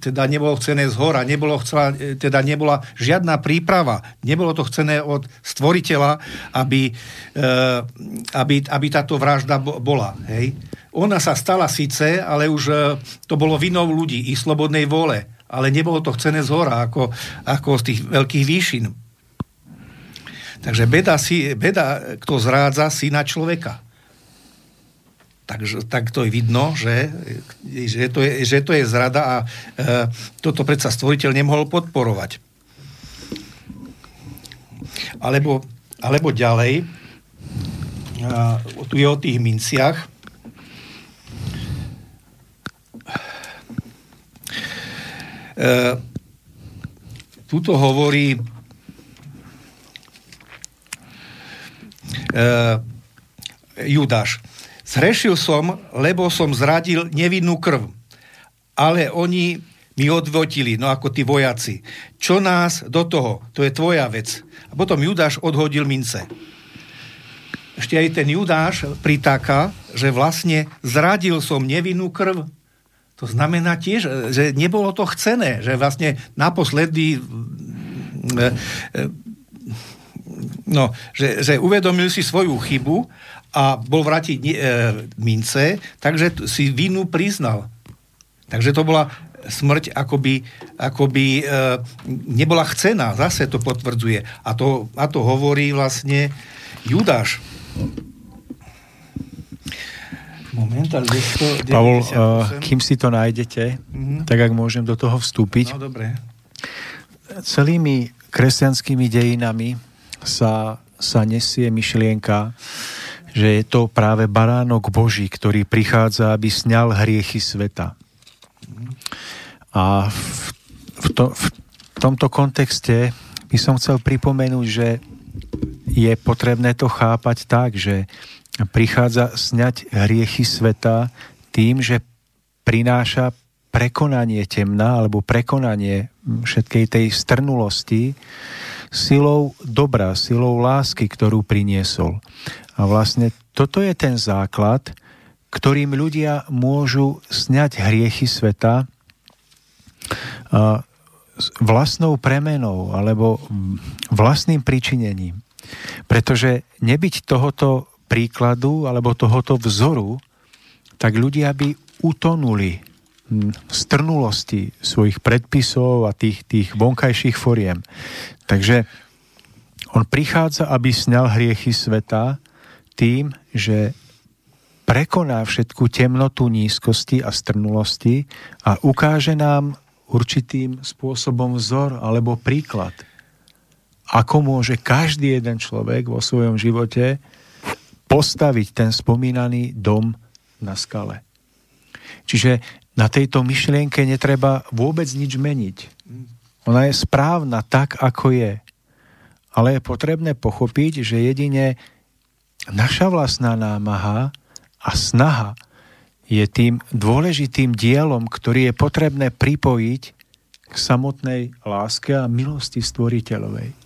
teda nebolo chcené z hora, nebolo chcela, e, teda nebola žiadna príprava, nebolo to chcené od stvoriteľa, aby, e, aby, aby táto vražda bola. Hej. Ona sa stala síce, ale už to bolo vinou ľudí, ich slobodnej vole, ale nebolo to chcené z hora, ako, ako z tých veľkých výšin. Takže beda, si, beda kto zrádza syna človeka. Takže, tak to je vidno, že, že, to je, že to je zrada a e, toto predsa stvoriteľ nemohol podporovať. Alebo, alebo ďalej, a, tu je o tých minciach. E, tuto hovorí Judáš Zhrešil som, lebo som zradil nevinnú krv. Ale oni mi odvotili, no ako tí vojaci. Čo nás do toho? To je tvoja vec. A potom Judáš odhodil mince. Ešte aj ten Judáš pritáka, že vlastne zradil som nevinnú krv. To znamená tiež, že nebolo to chcené, že vlastne naposledy e, e, no, že, že uvedomil si svoju chybu a bol vrátiť e, mince, takže si vinu priznal. Takže to bola smrť akoby, akoby e, nebola chcená. Zase to potvrdzuje. A to, a to hovorí vlastne Judáš. Moment, ale 298. Pavol, uh, kým si to nájdete, mm-hmm. tak ak môžem do toho vstúpiť. No, dobre. Celými kresťanskými dejinami sa, sa nesie myšlienka, že je to práve baránok Boží, ktorý prichádza, aby sňal hriechy sveta. A v, v, to, v tomto kontexte by som chcel pripomenúť, že je potrebné to chápať tak, že prichádza sňať hriechy sveta tým, že prináša prekonanie temna alebo prekonanie všetkej tej strnulosti silou dobra, silou lásky, ktorú priniesol. A vlastne toto je ten základ, ktorým ľudia môžu sňať hriechy sveta vlastnou premenou alebo vlastným pričinením. Pretože nebyť tohoto príkladu alebo tohoto vzoru, tak ľudia by utonuli strnulosti svojich predpisov a tých, tých vonkajších foriem. Takže on prichádza, aby sňal hriechy sveta tým, že prekoná všetku temnotu nízkosti a strnulosti a ukáže nám určitým spôsobom vzor alebo príklad, ako môže každý jeden človek vo svojom živote postaviť ten spomínaný dom na skale. Čiže na tejto myšlienke netreba vôbec nič meniť. Ona je správna tak, ako je. Ale je potrebné pochopiť, že jedine naša vlastná námaha a snaha je tým dôležitým dielom, ktorý je potrebné pripojiť k samotnej láske a milosti stvoriteľovej.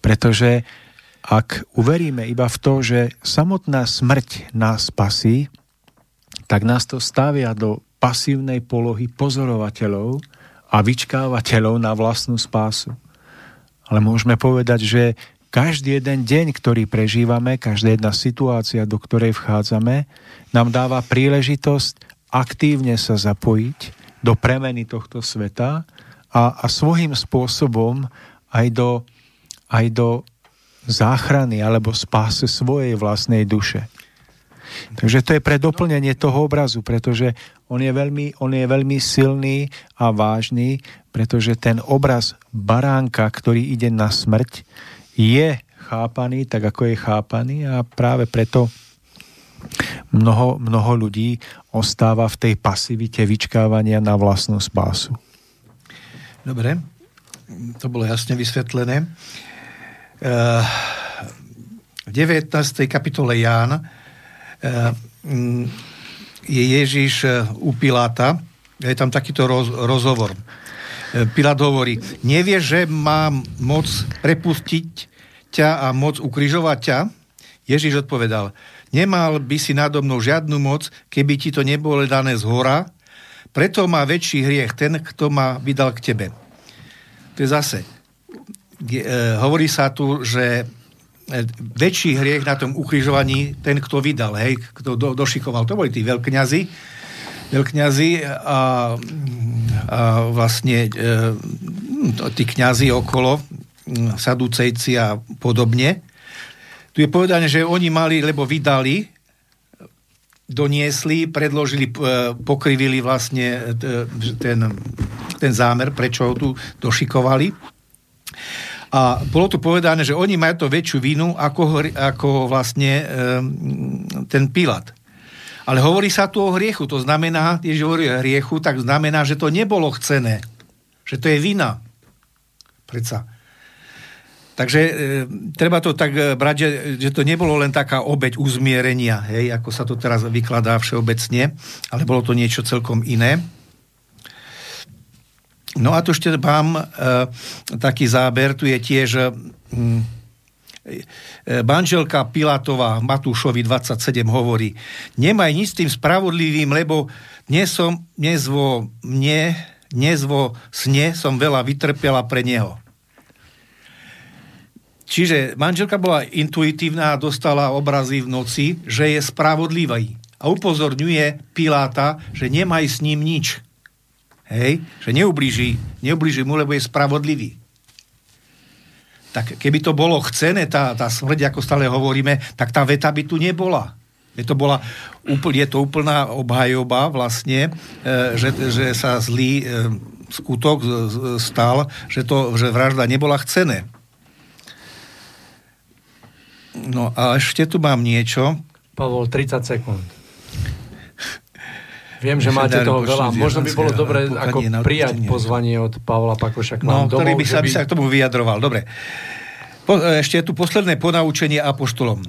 Pretože ak uveríme iba v to, že samotná smrť nás spasí, tak nás to stavia do pasívnej polohy pozorovateľov a vyčkávateľov na vlastnú spásu. Ale môžeme povedať, že každý jeden deň, ktorý prežívame, každá jedna situácia, do ktorej vchádzame, nám dáva príležitosť aktívne sa zapojiť do premeny tohto sveta a, a svojím spôsobom aj do, aj do záchrany alebo spáse svojej vlastnej duše. Takže to je pre doplnenie toho obrazu, pretože on je veľmi, on je veľmi silný a vážny, pretože ten obraz baránka, ktorý ide na smrť, je chápaný tak, ako je chápaný a práve preto mnoho, mnoho ľudí ostáva v tej pasivite vyčkávania na vlastnú spásu. Dobre, to bolo jasne vysvetlené. Uh, v 19. kapitole Ján uh, je Ježiš eh, u Piláta, je tam takýto roz, rozhovor. Pilát hovorí, nevieš, že mám moc prepustiť ťa a moc ukrižovať ťa? Ježiš odpovedal, nemal by si nado mnou žiadnu moc, keby ti to nebolo dané z hora, preto má väčší hriech ten, kto ma vydal k tebe. To je zase. E, hovorí sa tu, že e, väčší hriech na tom ukrižovaní ten, kto vydal, hej, kto do, došikoval. To boli tí veľkňazi, veľkňazi a, a vlastne e, tí kňazi okolo, sadúcejci a podobne. Tu je povedané, že oni mali, lebo vydali, doniesli, predložili, e, pokrivili vlastne ten, ten zámer, prečo ho tu došikovali. A bolo tu povedané, že oni majú to väčšiu vinu ako, ako vlastne e, ten Pilat. Ale hovorí sa tu o hriechu, to znamená, keď hovorí o hriechu, tak znamená, že to nebolo chcené. Že to je vina. Predsa. Takže e, treba to tak e, brať, že, že to nebolo len taká obeď uzmierenia, hej, ako sa to teraz vykladá všeobecne, ale bolo to niečo celkom iné. No a tu ešte mám e, taký záber, tu je tiež hm, e, manželka Pilatová Matúšovi 27 hovorí, nemaj nič s tým spravodlivým, lebo dnes som, dnes vo mne, dnes vo sne som veľa vytrpela pre neho. Čiže manželka bola intuitívna a dostala obrazy v noci, že je spravodlivý. A upozorňuje Piláta, že nemaj s ním nič. Hej? Že neublíži, neublíži mu, lebo je spravodlivý. Tak keby to bolo chcené, tá, tá smrť, ako stále hovoríme, tak tá veta by tu nebola. Je to, bola, je to úplná obhajoba vlastne, e, že, že sa zlý e, skutok stal, že, to, že vražda nebola chcené. No a ešte tu mám niečo. Pavol, 30 sekúnd. Viem, že máte toho veľa. Možno by bolo dobre ako prijať pozvanie od Pavla Pakoša k no, ktorý by sa, by sa k tomu vyjadroval. Dobre. Po, ešte je tu posledné ponaučenie apoštolom.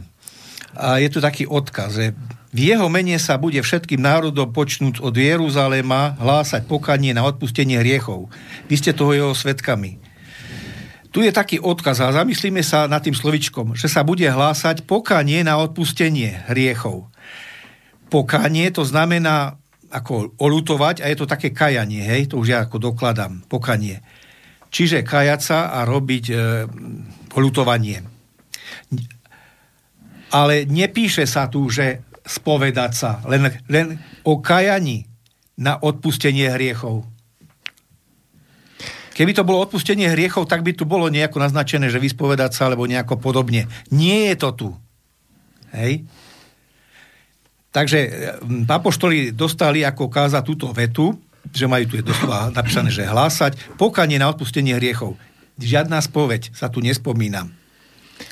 A je tu taký odkaz, že v jeho mene sa bude všetkým národom počnúť od Jeruzalema hlásať pokanie na odpustenie hriechov. Vy ste toho jeho svetkami tu je taký odkaz a zamyslíme sa nad tým slovičkom, že sa bude hlásať pokanie na odpustenie hriechov. Pokanie to znamená ako olutovať a je to také kajanie, hej, to už ja ako dokladám, pokanie. Čiže kajať sa a robiť e, olutovanie. Ale nepíše sa tu, že spovedať sa, len, len o kajaní na odpustenie hriechov. Keby to bolo odpustenie hriechov, tak by tu bolo nejako naznačené, že vyspovedať sa alebo nejako podobne. Nie je to tu. Hej? Takže hm, apoštoli dostali ako káza túto vetu, že majú tu je doslova napísané, že hlásať pokanie na odpustenie hriechov. Žiadna spoveď sa tu nespomína.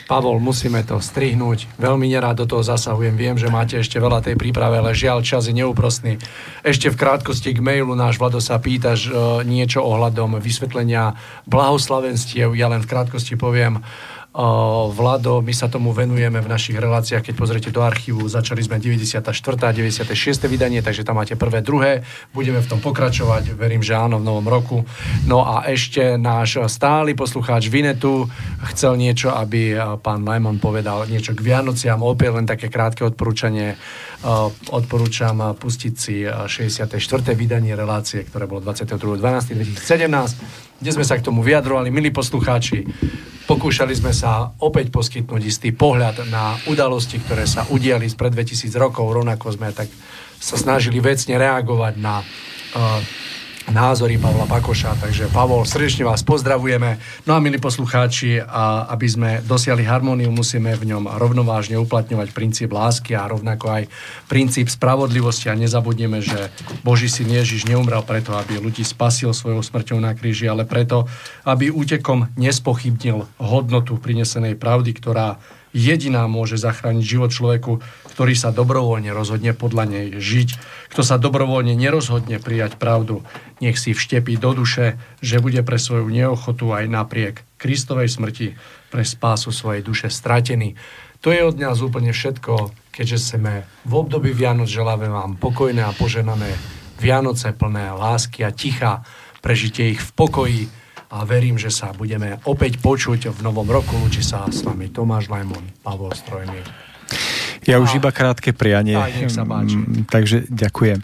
Pavol, musíme to strihnúť. Veľmi nerád do toho zasahujem. Viem, že máte ešte veľa tej príprave, ale žiaľ, čas je neúprostný. Ešte v krátkosti k mailu náš Vlado sa pýtaš e, niečo ohľadom vysvetlenia blahoslavenstiev. Ja len v krátkosti poviem, Vlado, my sa tomu venujeme v našich reláciách, keď pozriete do archívu, začali sme 94. a 96. vydanie, takže tam máte prvé, druhé, budeme v tom pokračovať, verím, že áno, v novom roku. No a ešte náš stály poslucháč Vinetu chcel niečo, aby pán Najman povedal niečo k Vianociam, opäť len také krátke odporúčanie. Odporúčam pustiť si 64. vydanie relácie, ktoré bolo 22.12.2017 kde sme sa k tomu vyjadrovali. Milí poslucháči, pokúšali sme sa opäť poskytnúť istý pohľad na udalosti, ktoré sa udiali pred 2000 rokov. Rovnako sme tak sa snažili vecne reagovať na uh, názory Pavla Pakoša. Takže Pavol, srdečne vás pozdravujeme. No a milí poslucháči, a aby sme dosiahli harmóniu, musíme v ňom rovnovážne uplatňovať princíp lásky a rovnako aj princíp spravodlivosti a nezabudneme, že Boží syn Ježiš neumrel preto, aby ľudí spasil svojou smrťou na kríži, ale preto, aby útekom nespochybnil hodnotu prinesenej pravdy, ktorá jediná môže zachrániť život človeku, ktorý sa dobrovoľne rozhodne podľa nej žiť. Kto sa dobrovoľne nerozhodne prijať pravdu, nech si vštepí do duše, že bude pre svoju neochotu aj napriek Kristovej smrti pre spásu svojej duše stratený. To je od nás úplne všetko, keďže sme v období Vianoc želáme vám pokojné a poženané Vianoce plné lásky a ticha, prežite ich v pokoji, a verím, že sa budeme opäť počuť v novom roku. Lúči sa s vami Tomáš Lajmon, Pavol Strojmír. Ja už iba krátke prianie. Aj, nech sa páči. Mm, takže ďakujem.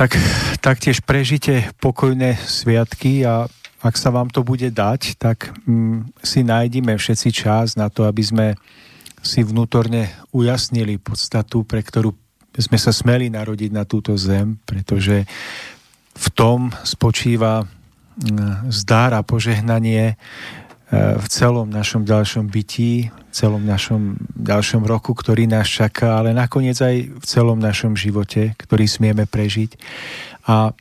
Tak, taktiež prežite pokojné sviatky a ak sa vám to bude dať, tak mm, si nájdime všetci čas na to, aby sme si vnútorne ujasnili podstatu, pre ktorú sme sa smeli narodiť na túto zem, pretože v tom spočíva zdár a požehnanie v celom našom ďalšom bytí, v celom našom ďalšom roku, ktorý nás čaká, ale nakoniec aj v celom našom živote, ktorý smieme prežiť. A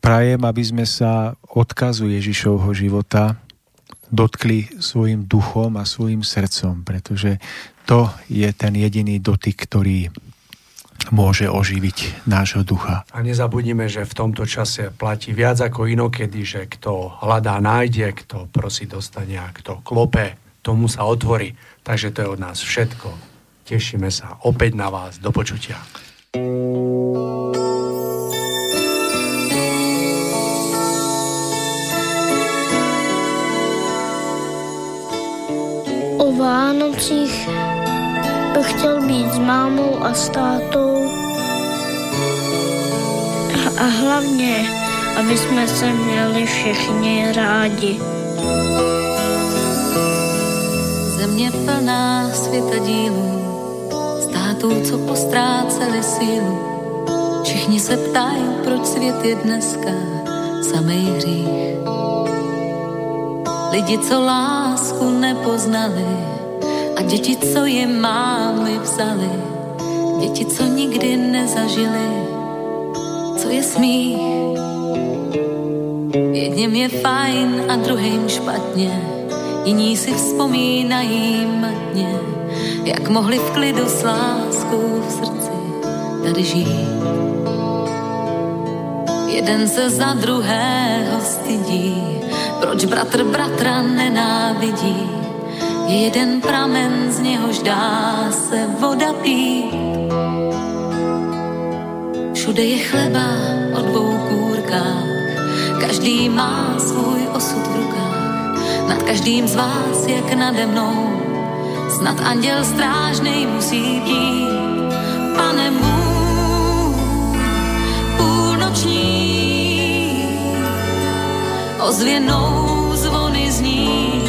prajem, aby sme sa odkazu Ježišovho života dotkli svojim duchom a svojim srdcom, pretože to je ten jediný dotyk, ktorý môže oživiť nášho ducha. A nezabudnime, že v tomto čase platí viac ako inokedy, že kto hľadá, nájde, kto prosí, dostane a kto klope, tomu sa otvorí. Takže to je od nás všetko. Tešíme sa opäť na vás. Do počutia. O Vánocích bych chtěl být s mámou a s tátou. A hlavně, aby jsme se měli všichni rádi. Země plná světa dílů, států, co postráceli sílu. Všichni se ptají, proč svět je dneska samej hřích. Lidi, co lásku nepoznali, a děti, co je mámy vzali, děti, co nikdy nezažili, je smích. Jedním je fajn a druhým špatně, jiní si vzpomínají matně, jak mohli v klidu s láskou v srdci tady žít. Jeden se za druhého stydí, proč bratr bratra nenávidí je jeden pramen, z něhož dá se voda pít. Všude je chleba o dvou kůrkách, každý má svůj osud v rukách. Nad každým z vás, jak nade mnou, snad anděl strážnej musí být. Pane můj, půlnoční, ozvěnou zvony zní,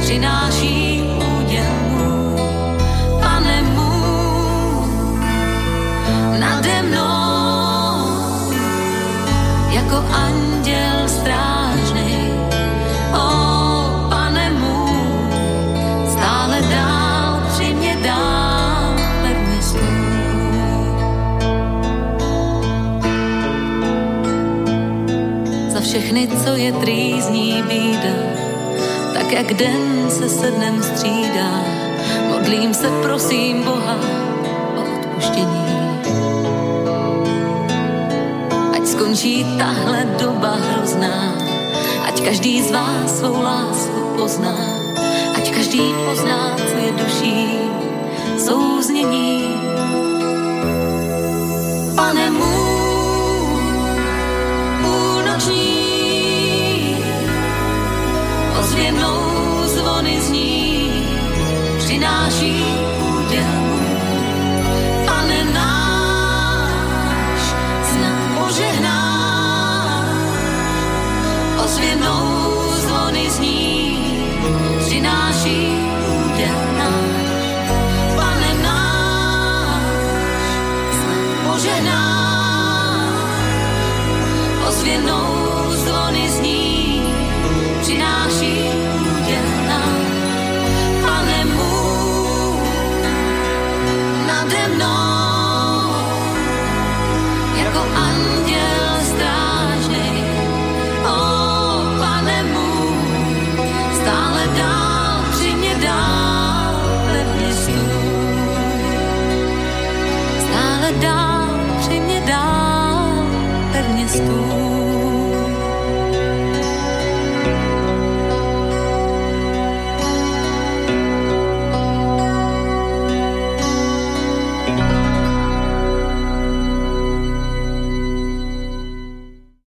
přináší všechny, co je trýzní bída, tak jak den se se dnem střídá. Modlím se, prosím Boha o odpuštění. Ať skončí tahle doba hrozná, ať každý z vás svou lásku pozná, ať každý pozná, co je duší souznění. Ozvěnou zvony zní, přináší